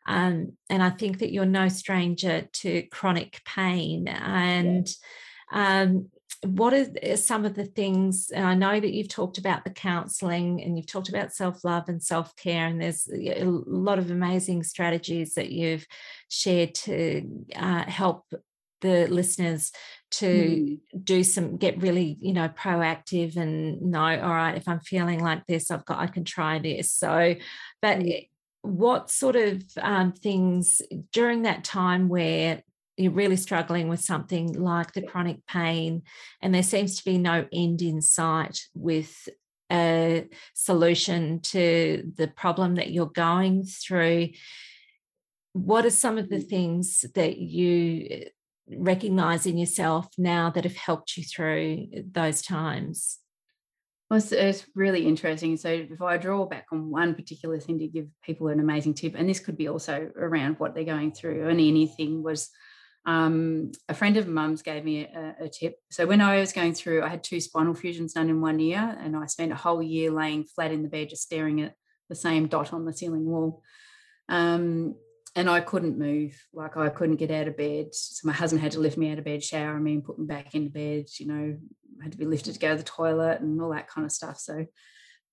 um, and I think that you're no stranger to chronic pain and um, what are some of the things and i know that you've talked about the counseling and you've talked about self-love and self-care and there's a lot of amazing strategies that you've shared to uh, help the listeners to mm. do some get really you know proactive and know all right if i'm feeling like this i've got i can try this so but mm. what sort of um, things during that time where you're really struggling with something like the chronic pain, and there seems to be no end in sight with a solution to the problem that you're going through. What are some of the mm. things that you eh, recognize in yourself now that have helped you through those times? Well, it's, it's, really interesting. So, if I draw back on one particular thing to give people an amazing tip, and this could be also around what they're going through, only anything was um, a friend of mum's gave me a, a, tip. So when I was going through, I had two spinal fusions done in one year, and I spent a whole year laying flat in the bed, just staring at the same dot on the ceiling wall. Um, and I couldn't move, like I couldn't get out of bed. So my husband had to lift me out of bed, shower me, and put me back into bed. You know, I had to be lifted to go to the toilet and all that kind of stuff. So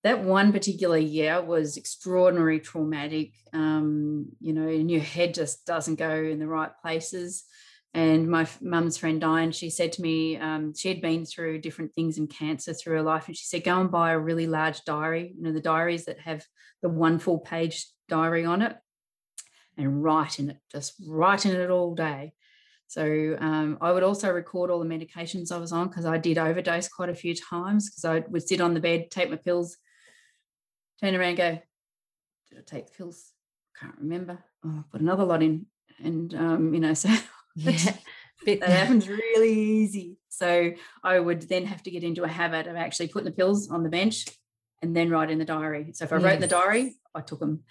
that one particular year was extraordinary traumatic um, you know and your head just doesn't go in the right places and my mum's friend Diane, she said to me, um, she had been through different things in cancer through her life. And she said, go and buy a really large diary, you know, the diaries that have the one full page diary on it and write in it, just write in it all day. So um, I would also record all the medications I was on because I did overdose quite a few times because I would sit on the bed, take my pills, turn around, go, did I take the pills? Can't remember. Oh, I put another lot in. And, um, you know, so yeah, that happens really easy. So I would then have to get into a habit of actually putting the pills on the bench and then write in the diary. So if I yes. wrote in the diary, I took them.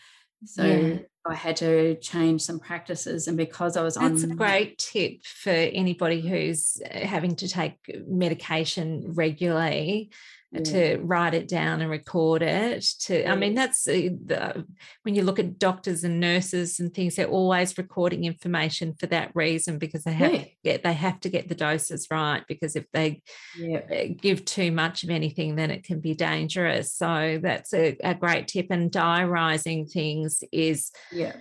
So yeah. I had to change some practices. And because I was That's on. That's a great tip for anybody who's uh, having to take medication regularly yeah. to write it down and record it to i mean that's uh, the, when you look at doctors and nurses and things they're always recording information for that reason because they have yeah. to get they have to get the doses right because if they yeah. Uh, give too much of anything then it can be dangerous so that's a, a great tip and diarising things is yeah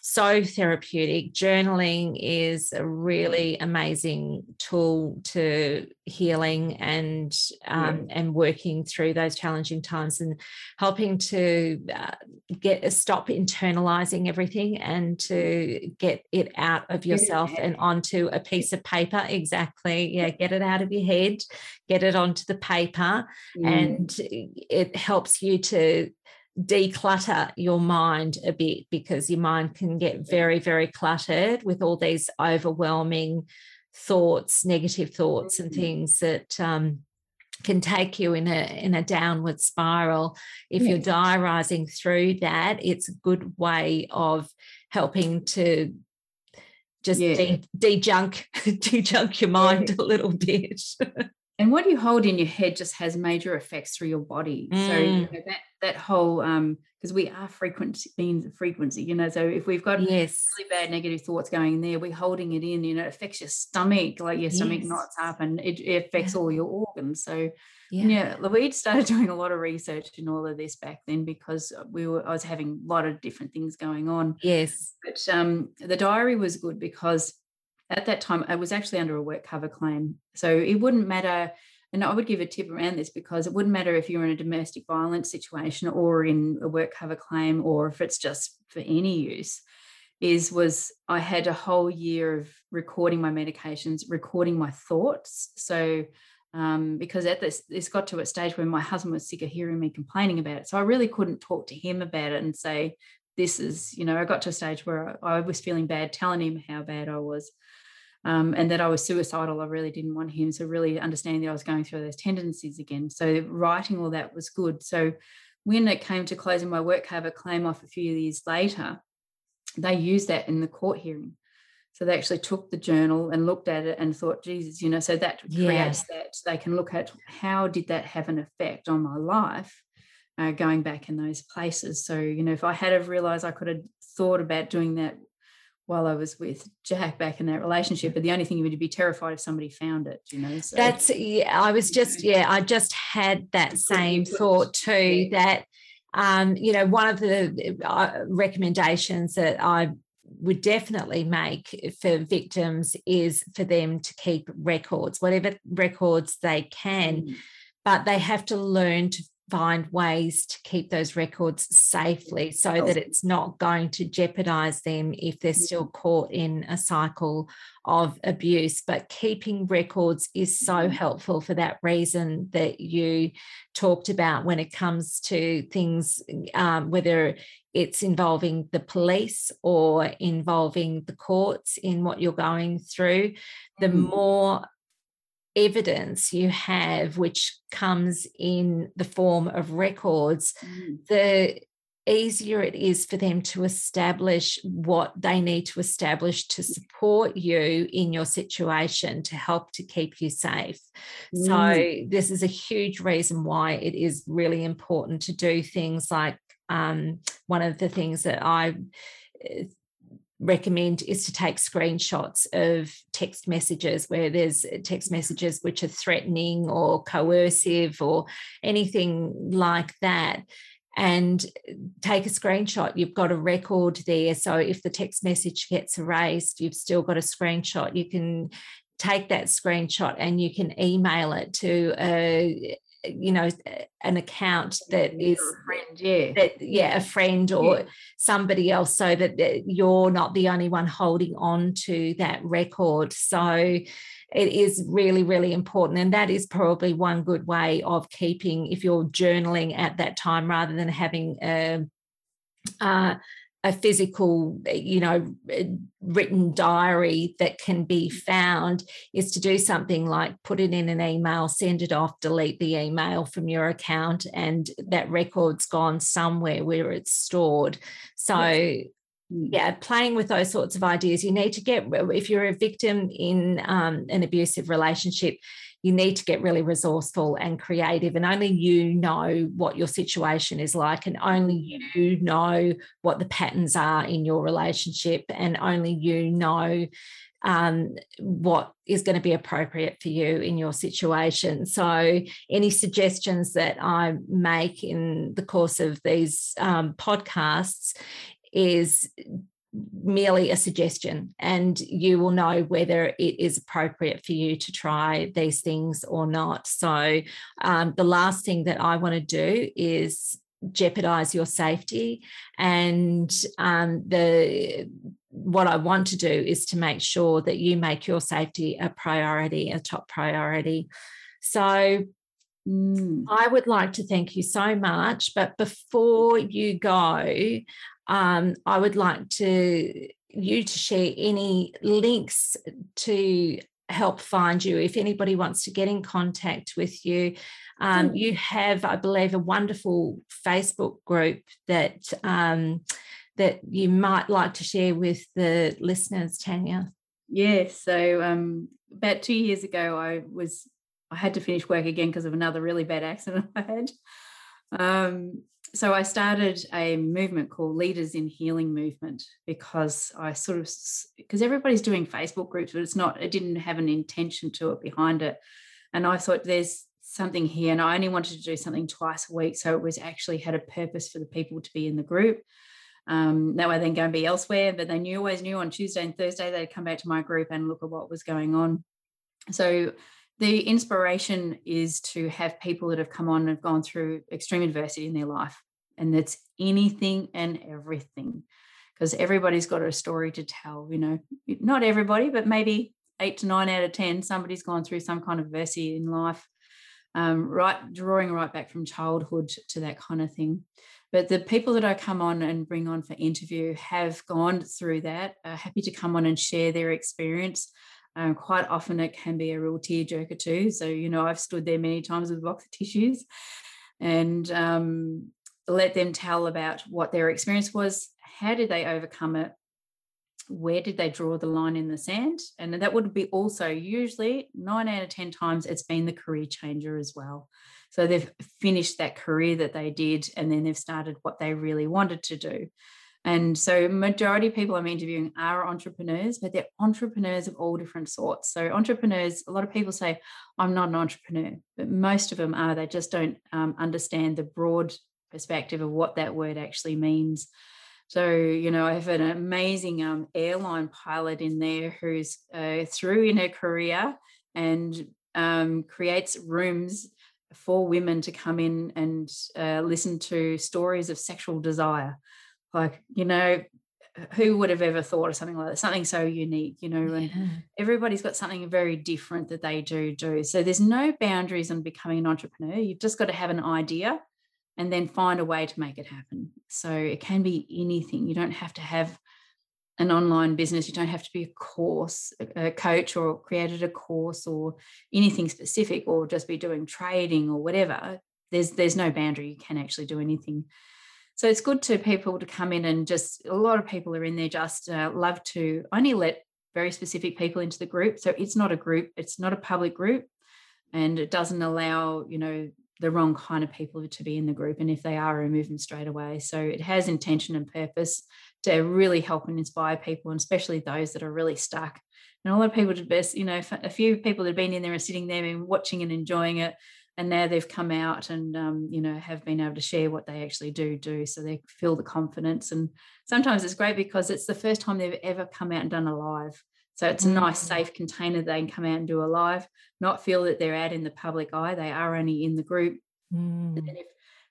so therapeutic. Journaling is a really amazing tool to healing and um, yeah. and working through those challenging times and helping to uh, get stop internalizing everything and to get it out of yourself and onto a piece of paper. Exactly, yeah. Get it out of your head, get it onto the paper, mm. and it helps you to declutter your mind a bit because your mind can get very, very cluttered with all these overwhelming thoughts, negative thoughts, and mm-hmm. things that um, can take you in a in a downward spiral. If yes. you're diarising through that, it's a good way of helping to just yeah. de- de-junk de-junk your mind yeah. a little bit. and what you hold in your head just has major effects through your body. Mm. So you know, that that whole um because we are frequency beings of frequency, you know. So if we've got yes. really bad negative thoughts going there, we're holding it in, you know, it affects your stomach, like your stomach knots up and it, it affects yeah. all your organs. So yeah. yeah, Louise started doing a lot of research in all of this back then because we were I was having a lot of different things going on. Yes. But um the diary was good because at that time I was actually under a work cover claim. So it wouldn't matter and I would give a tip around this because it wouldn't matter if you're in a domestic violence situation or in a work cover claim or if it's just for any use is was I had a whole year of recording my medications, recording my thoughts. So um, because at this, this got to a stage where my husband was sick of hearing me complaining about it. So I really couldn't talk to him about it and say, this is, you know, I got to a stage where I, I was feeling bad, telling him how bad I was um, and that I was suicidal. I really didn't want him. So, really understanding that I was going through those tendencies again. So, writing all that was good. So, when it came to closing my work cover claim off a few years later, they used that in the court hearing. So they actually took the journal and looked at it and thought, Jesus, you know, so that creates yeah. that they can look at how did that have an effect on my life uh, going back in those places. So, you know, if I had have realized I could have thought about doing that while I was with Jack back in that relationship. But the only thing you would be terrified if somebody found it, you know. So, That's yeah, I was just, yeah, I just had that same thought too, that um, you know, one of the uh, recommendations that I would definitely make for victims is for them to keep records, whatever records they can, mm. but they have to learn to find ways to keep those records safely so that it's not going to jeopardize them if they're still caught in a cycle of abuse. But keeping records is so mm-hmm. helpful for that reason that you talked about when it comes to things, um, whether it's involving the police or involving the courts in what you're going through, the mm. more evidence you have, which comes in the form of records, mm. the easier it is for them to establish what they need to establish to support you in your situation to help to keep you safe. Mm. So, this is a huge reason why it is really important to do things like um, one of the things that I eh, recommend is to take screenshots of text messages where there's text messages which are threatening or coercive or anything like that and take a screenshot. You've got a record there. So if the text message gets erased, you've still got a screenshot. You can take that screenshot and you can email it to a you know an account that is a friend yeah that yeah a friend or yeah. somebody else so that you're not the only one holding on to that record so it is really, really important. And that is probably one good way of keeping, if you're journaling at that time rather than having a, uh, a physical, you know, written diary that can be found is to do something like put it in an email, send it off, delete the email from your account, and that record's gone somewhere where it's stored. So yeah playing with those sorts of ideas you need to get if you're a victim in um, an abusive relationship you need to get really resourceful and creative and only you know what your situation is like and only you know what the patterns are in your relationship and only you know um, what is going to be appropriate for you in your situation. So, any suggestions that I make in the course of these um, podcasts is merely a suggestion and you will know whether it is appropriate for you to try these things or not. So um, the last thing that i want to do is jeopardize your safety and um, the what i want to do is to make sure that you make your safety a priority a top priority. So mm. I would like to thank you so much. But before you go, um, I would like to you to share any links to help find you if anybody wants to get in contact with you. Um, you have, I believe, a wonderful Facebook group that um, that you might like to share with the listeners, Tanya. Yeah. So um, about two years ago, I was I had to finish work again because of another really bad accident I had. Um, so I started a movement called Leaders in Healing Movement because I sort of because everybody's doing Facebook groups, but it's not. It didn't have an intention to it behind it, and I thought there's something here, and I only wanted to do something twice a week, so it was actually had a purpose for the people to be in the group. Um, that way, then go and be elsewhere, but they knew always knew on Tuesday and Thursday they'd come back to my group and look at what was going on. So the inspiration is to have people that have come on and have gone through extreme adversity in their life. And that's anything and everything. Because everybody's got a story to tell, you know, not everybody, but maybe eight to nine out of 10, somebody's gone through some kind of adversity in life, um, right, drawing right back from childhood to that kind of thing. But the people that I come on and bring on for interview have gone through that, are happy to come on and share their experience um, quite often it can be a real tearjerker too. So, you know, I've stood there many times with a box of tissues and um, let them tell about what their experience was. How did they overcome it? Where did they draw the line in the sand? And that would be also usually nine out of 10 times it's been the career changer as well. So they've finished that career that they did and then they've started what they really wanted to do. And so majority of people I'm interviewing are entrepreneurs, but they're entrepreneurs of all different sorts. So entrepreneurs, a lot of people say, I'm not an entrepreneur, but most of them are. They just don't um, understand the broad perspective of what that word actually means. So, you know, I have an amazing um, airline pilot in there who's uh, through in her career and um, creates rooms for women to come in and uh, listen to stories of sexual desire like you know who would have ever thought of something like that? Something so unique you know and yeah. everybody's got something very different that they do do. So there's no boundaries on becoming an entrepreneur. You've just got to have an idea and then find a way to make it happen. So it can be anything. You don't have to have an online business. You don't have to be a course a coach or created a course or anything specific or just be doing trading or whatever. There's there's no boundary. You can actually do anything so it's good to people to come in and just a lot of people are in there just uh, love to only let very specific people into the group. So it's not a group, it's not a public group, and it doesn't allow you know the wrong kind of people to be in the group. And if they are, remove them straight away. So it has intention and purpose to really help and inspire people, and especially those that are really stuck. And a lot of people, best, you know, a few people that have been in there are sitting there and watching and enjoying it and now they've come out and um, you know have been able to share what they actually do do so they feel the confidence and sometimes it's great because it's the first time they've ever come out and done a live so it's a nice mm. safe container they can come out and do a live not feel that they're out in the public eye they are only in the group mm. and if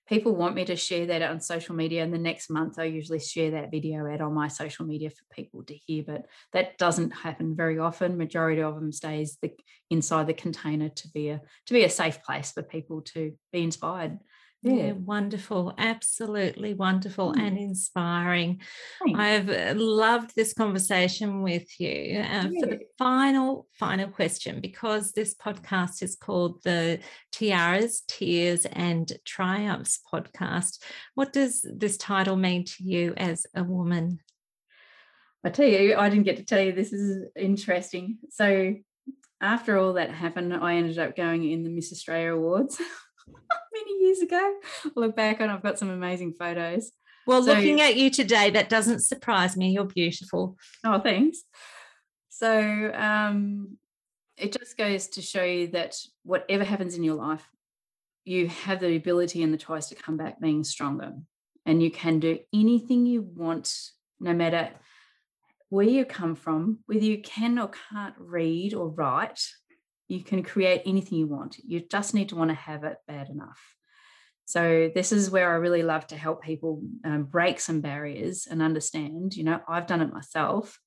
people want me to share that on social media and the next month i usually share that video out on my social media for people to hear but that doesn't happen very often. Majority of them stays the, inside the container to be a to be a safe place for people to be inspired yeah. yeah. wonderful. Absolutely wonderful mm. and inspiring. Thanks. I've uh, loved this conversation with you. Uh, yeah. For the final, final question, because this podcast is called the Tiaras, Tears, and Triumphs podcast, what does this title mean to you as a woman? I tell you, I didn't get to tell you this is interesting. So, after all that happened, I ended up going in the Miss Australia Awards. many years ago. I look back and I've got some amazing photos. Well, so, looking at you today, that doesn't surprise me. You're beautiful. Oh, thanks. So um, it just goes to show you that whatever happens in your life, you have the ability and the choice to come back being stronger. And you can do anything you want, no matter where you come from, whether you can or can't read or write, you can create anything you want. You just need to want to have it bad enough. So this is where I really love to help people um, break some barriers and understand. You know, I've done it myself,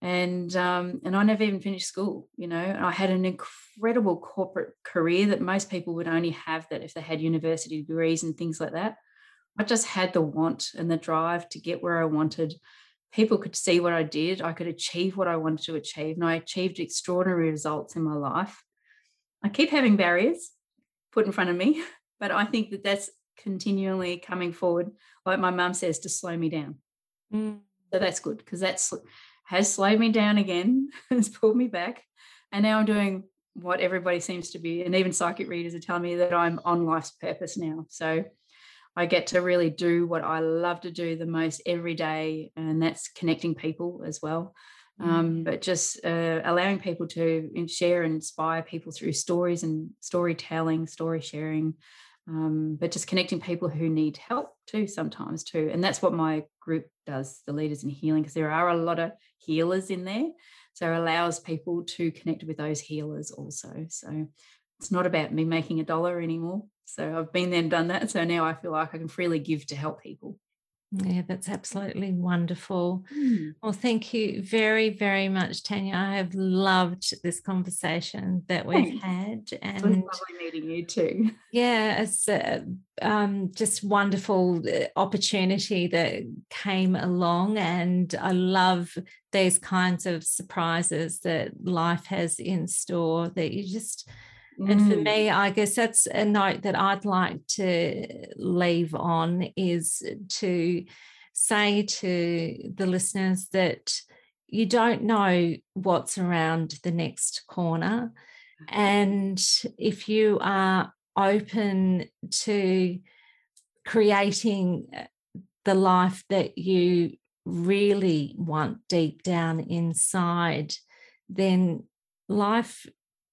and um, and I never even finished school. You know, I had an incredible corporate career that most people would only have that if they had university degrees and things like that. I just had the want and the drive to get where I wanted people could see what I did. I could achieve what I wanted to achieve. And I achieved extraordinary results in my life. I keep having barriers put in front of me, but I think that that's continually coming forward, like my mum says, to slow me down. Mm. So that's good because that's has slowed me down again, has pulled me back. And now I'm doing what everybody seems to be, and even psychic readers are telling me that I'm on life's purpose now. So I get to really do what I love to do the most every day, and that's connecting people as well. Um, mm. Um, but just uh, allowing people to share and inspire people through stories and storytelling, story sharing, um, but just connecting people who need help too sometimes too. And that's what my group does, the Leaders in Healing, because there are a lot of healers in there. So it allows people to connect with those healers also. So it's not about me making a dollar anymore. So I've been there and done that. So now I feel like I can freely give to help people. Yeah, that's absolutely wonderful. Mm. Well, thank you very, very much, Tanya. I have loved this conversation that we've Thanks. had, and lovely meeting you too. Yeah, it's a, um, just wonderful uh, opportunity that came along, and I love these kinds of surprises that life has in store. That you just and for mm. me, I guess that's a note that I'd like to leave on is to say to the listeners that you don't know what's around the next corner. Mm-hmm. And if you are open to creating uh, the life that you really want deep down inside, then life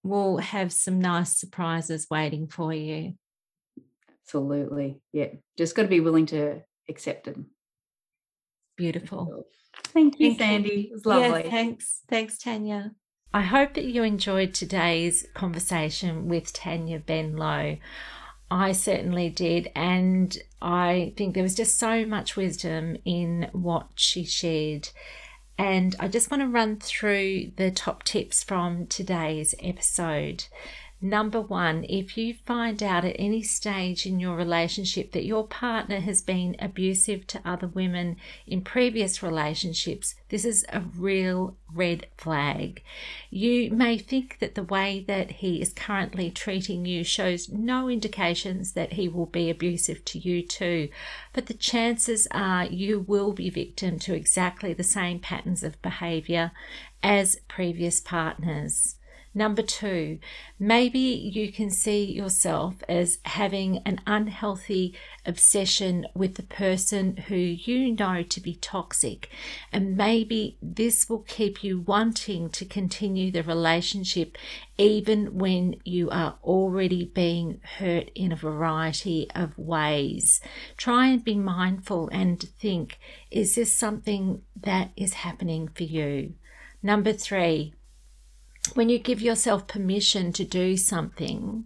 will have some nice surprises waiting for you. Absolutely. Yeah. Just got to be willing to accept them. Beautiful. Thank you, Thank Sandy. You. It was lovely. Yeah, thanks. Thanks, Tanya. I hope that you enjoyed today's conversation with Tanya Ben Benlow. I certainly did. And I think there was just so much wisdom in what she shared. And I just want to run through the top tips from today's episode. Number one, if you find out at any stage in your relationship that your partner has been abusive to other women in previous relationships, this is a real red flag. You may think that the way that he is currently treating you shows no indications that he will be abusive to you too, but the chances are you will be victim to exactly the same patterns of behavior as previous partners. Number two, maybe you can see yourself as having an unhealthy obsession with the person who you know to be toxic, and maybe this will keep you wanting to continue the relationship even when you are already being hurt in a variety of ways. Try and be mindful and think is this something that is happening for you? Number three, when you give yourself permission to do something,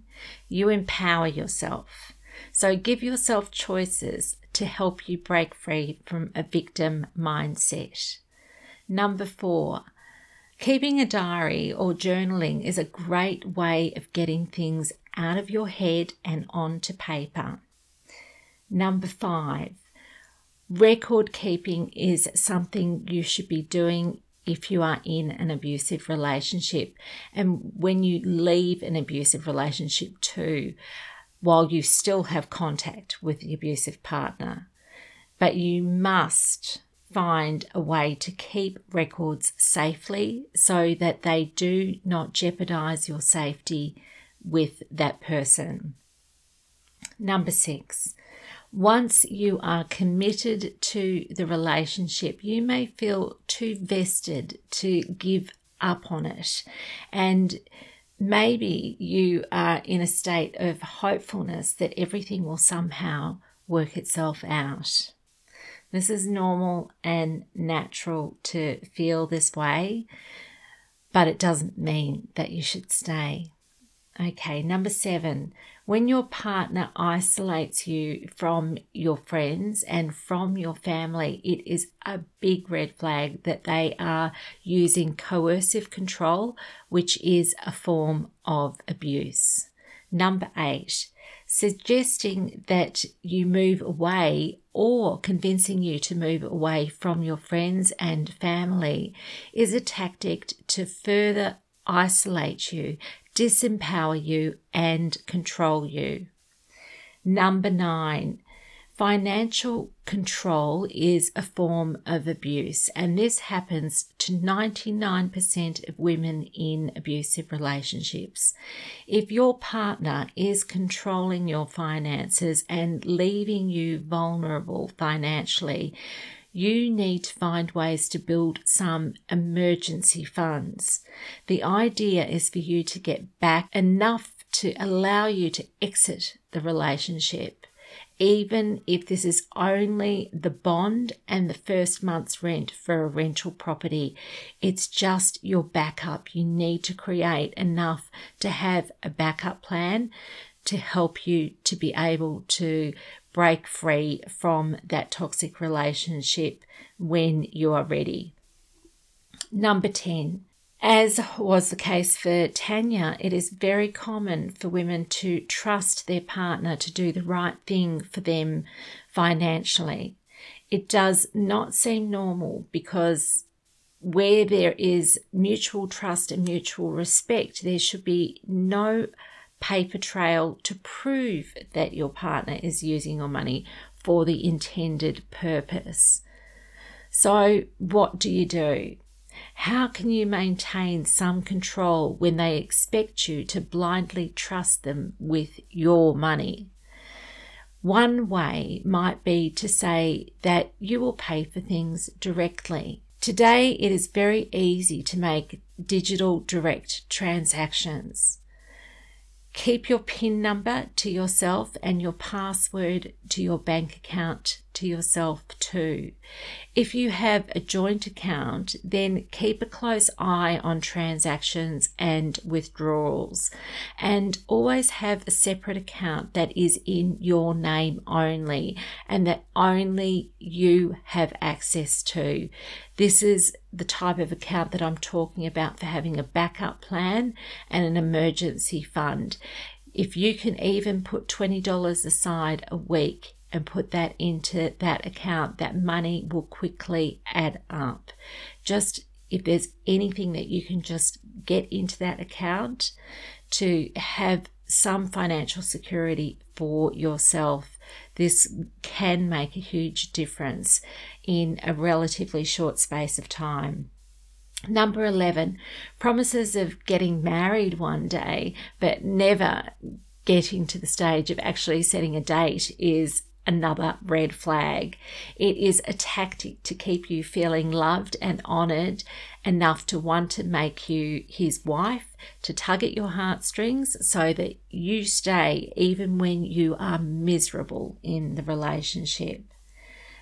you empower yourself. So give yourself choices to help you break free from a victim mindset. Number four, keeping a diary or journaling is a great way of getting things out of your head and onto paper. Number five, record keeping is something you should be doing if you are in an abusive relationship and when you leave an abusive relationship too, while you still have contact with the abusive partner. But you must find a way to keep records safely so that they do not jeopardize your safety with that person. Number six, once you are committed to the relationship, you may feel too vested to give up on it. And maybe you are in a state of hopefulness that everything will somehow work itself out. This is normal and natural to feel this way, but it doesn't mean that you should stay. Okay, number seven, when your partner isolates you from your friends and from your family, it is a big red flag that they are using coercive control, which is a form of abuse. Number eight, suggesting that you move away or convincing you to move away from your friends and family is a tactic to further isolate you disempower you, and control you. Number nine, financial control is a form of abuse, and this happens to 99% of women in abusive relationships. If your partner is controlling your finances and leaving you vulnerable financially, you need to find ways to build some emergency funds. The idea is for you to get back enough to allow you to exit the relationship, even if this is only the bond and the first month's rent for a rental property. It's just your backup. You need to create enough to have a backup plan to help you to be able to break free from that toxic relationship when you are ready. Number 10. As was the case for Tanya, it is very common for women to trust their partner to do the right thing for them financially. It does not seem normal because where there is mutual trust and mutual respect, there should be no paper trail to prove that your partner is using your money for the intended purpose. So, what do you do? How can you maintain some control when they expect you to blindly trust them with your money? One way might be to say that you will pay for things directly. Today, it is very easy to make digital direct transactions. Keep your PIN number to yourself and your password to your bank account to yourself too. If you have a joint account, then keep a close eye on transactions and withdrawals and always have a separate account that is in your name only and that only you have access to. This is the type of account that I'm talking about for having a backup plan and an emergency fund. If you can even put $20 aside a week and put that into that account, that money will quickly add up. Just if there's anything that you can just get into that account to have some financial security for yourself, this can make a huge difference in a relatively short space of time. Number 11, promises of getting married one day, but never getting to the stage of actually setting a date is another red flag. It is a tactic to keep you feeling loved and honored enough to want to make you his wife, to tug at your heartstrings so that you stay even when you are miserable in the relationship.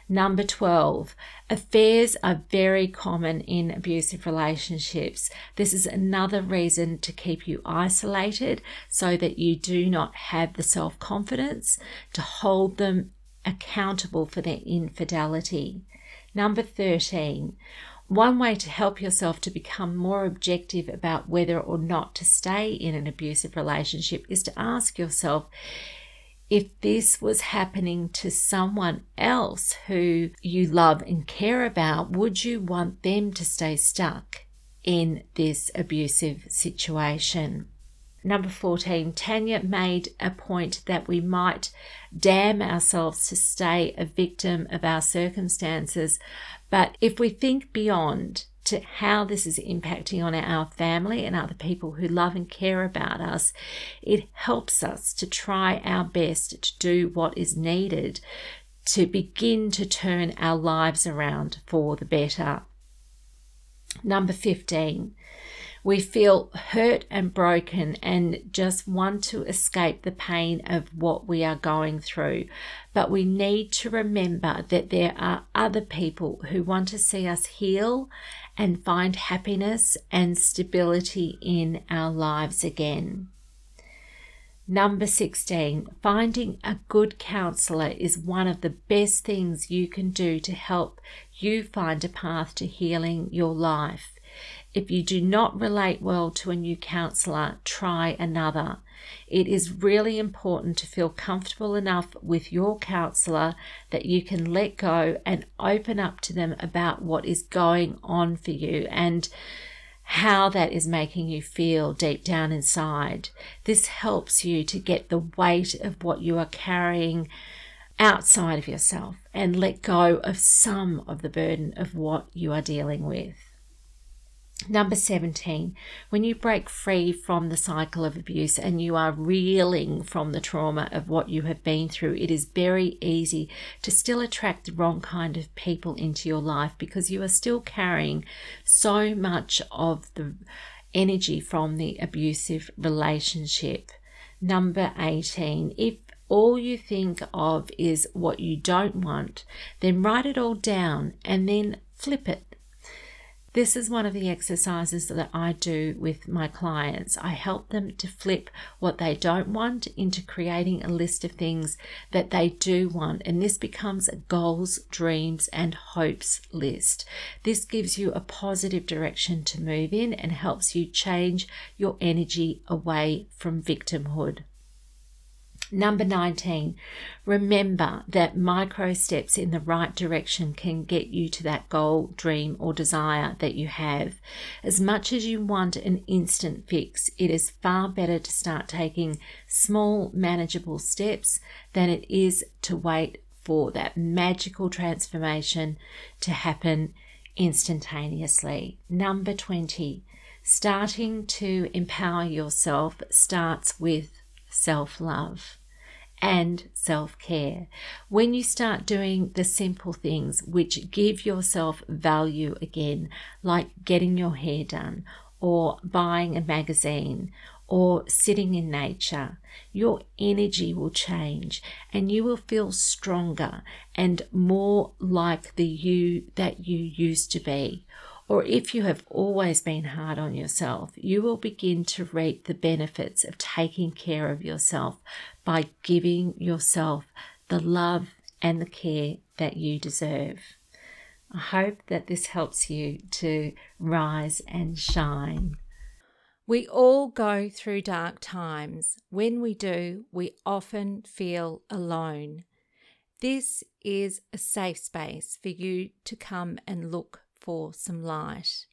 Number 12, affairs are very common in abusive relationships. This is another reason to keep you isolated so that you do not have the self confidence to hold them accountable for their infidelity. Number 13, one way to help yourself to become more objective about whether or not to stay in an abusive relationship is to ask yourself if this was happening to someone else who you love and care about, would you want them to stay stuck in this abusive situation? Number 14, Tanya made a point that we might damn ourselves to stay a victim of our circumstances. But if we think beyond to how this is impacting on our family and other people who love and care about us, it helps us to try our best to do what is needed to begin to turn our lives around for the better. Number 15, we feel hurt and broken and just want to escape the pain of what we are going through. But we need to remember that there are other people who want to see us heal and find happiness and stability in our lives again. Number 16, finding a good counselor is one of the best things you can do to help you find a path to healing your life. If you do not relate well to a new counselor, try another. It is really important to feel comfortable enough with your counselor that you can let go and open up to them about what is going on for you and how that is making you feel deep down inside. This helps you to get the weight of what you are carrying outside of yourself and let go of some of the burden of what you are dealing with. Number 17, when you break free from the cycle of abuse and you are reeling from the trauma of what you have been through, it is very easy to still attract the wrong kind of people into your life because you are still carrying so much of the energy from the abusive relationship. Number 18, if all you think of is what you don't want, then write it all down and then flip it this is one of the exercises that I do with my clients. I help them to flip what they don't want into creating a list of things that they do want. And this becomes a goals, dreams, and hopes list. This gives you a positive direction to move in and helps you change your energy away from victimhood. Number 19, remember that micro steps in the right direction can get you to that goal, dream, or desire that you have. As much as you want an instant fix, it is far better to start taking small, manageable steps than it is to wait for that magical transformation to happen instantaneously. Number 20, starting to empower yourself starts with self love and self care. When you start doing the simple things which give yourself value again, like getting your hair done or buying a magazine or sitting in nature, your energy will change and you will feel stronger and more like the you that you used to be or if you have always been hard on yourself, you will begin to reap the benefits of taking care of yourself by giving yourself the love and the care that you deserve. I hope that this helps you to rise and shine. We all go through dark times. When we do, we often feel alone. This is a safe space for you to come and look for some light.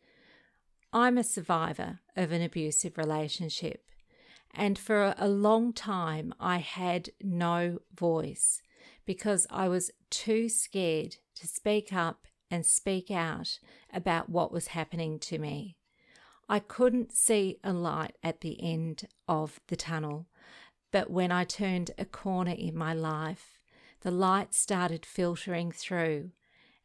I'm a survivor of an abusive relationship, and for a long time I had no voice because I was too scared to speak up and speak out about what was happening to me. I couldn't see a light at the end of the tunnel, but when I turned a corner in my life, the light started filtering through,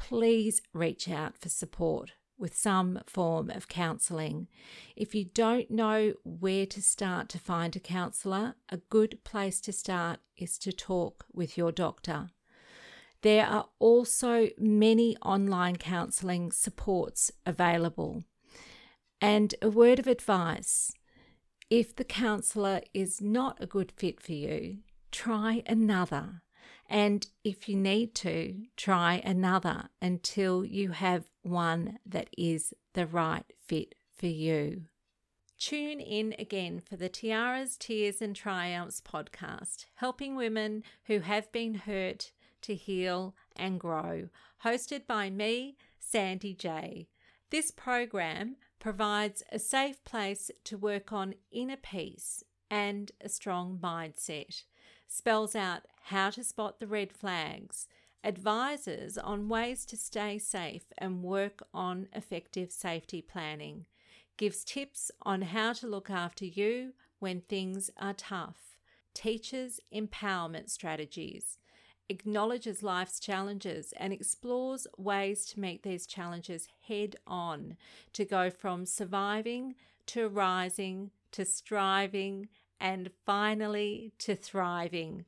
please reach out for support with some form of counselling. If you don't know where to start to find a counsellor, a good place to start is to talk with your doctor. There are also many online counselling supports available. And a word of advice if the counsellor is not a good fit for you, try another. And if you need to, try another until you have one that is the right fit for you. Tune in again for the Tiaras, Tears and Triumphs podcast, helping women who have been hurt to heal and grow, hosted by me, Sandy J. This program provides a safe place to work on inner peace and a strong mindset, spells out how to spot the red flags, advises on ways to stay safe and work on effective safety planning, gives tips on how to look after you when things are tough, teaches empowerment strategies, acknowledges life's challenges and explores ways to meet these challenges head on, to go from surviving to rising to striving and finally to thriving.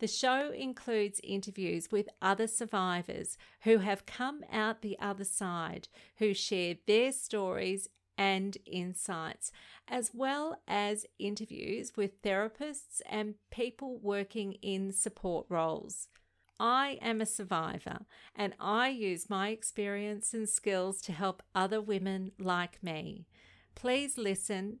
The show includes interviews with other survivors who have come out the other side, who share their stories and insights, as well as interviews with therapists and people working in support roles. I am a survivor and I use my experience and skills to help other women like me. Please listen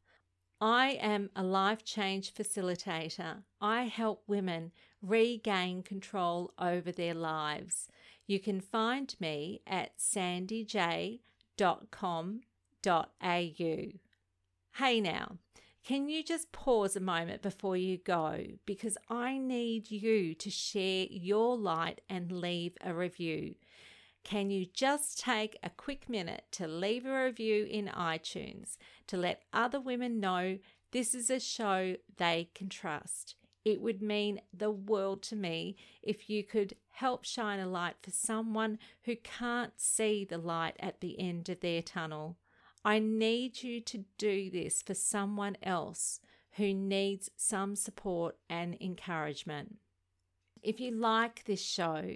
I am a life change facilitator. I help women regain control over their lives. You can find me at sandyj.com.au. Hey now, can you just pause a moment before you go? Because I need you to share your light and leave a review. Can you just take a quick minute to leave a review in iTunes to let other women know this is a show they can trust? It would mean the world to me if you could help shine a light for someone who can't see the light at the end of their tunnel. I need you to do this for someone else who needs some support and encouragement. If you like this show,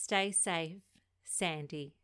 Stay safe, Sandy.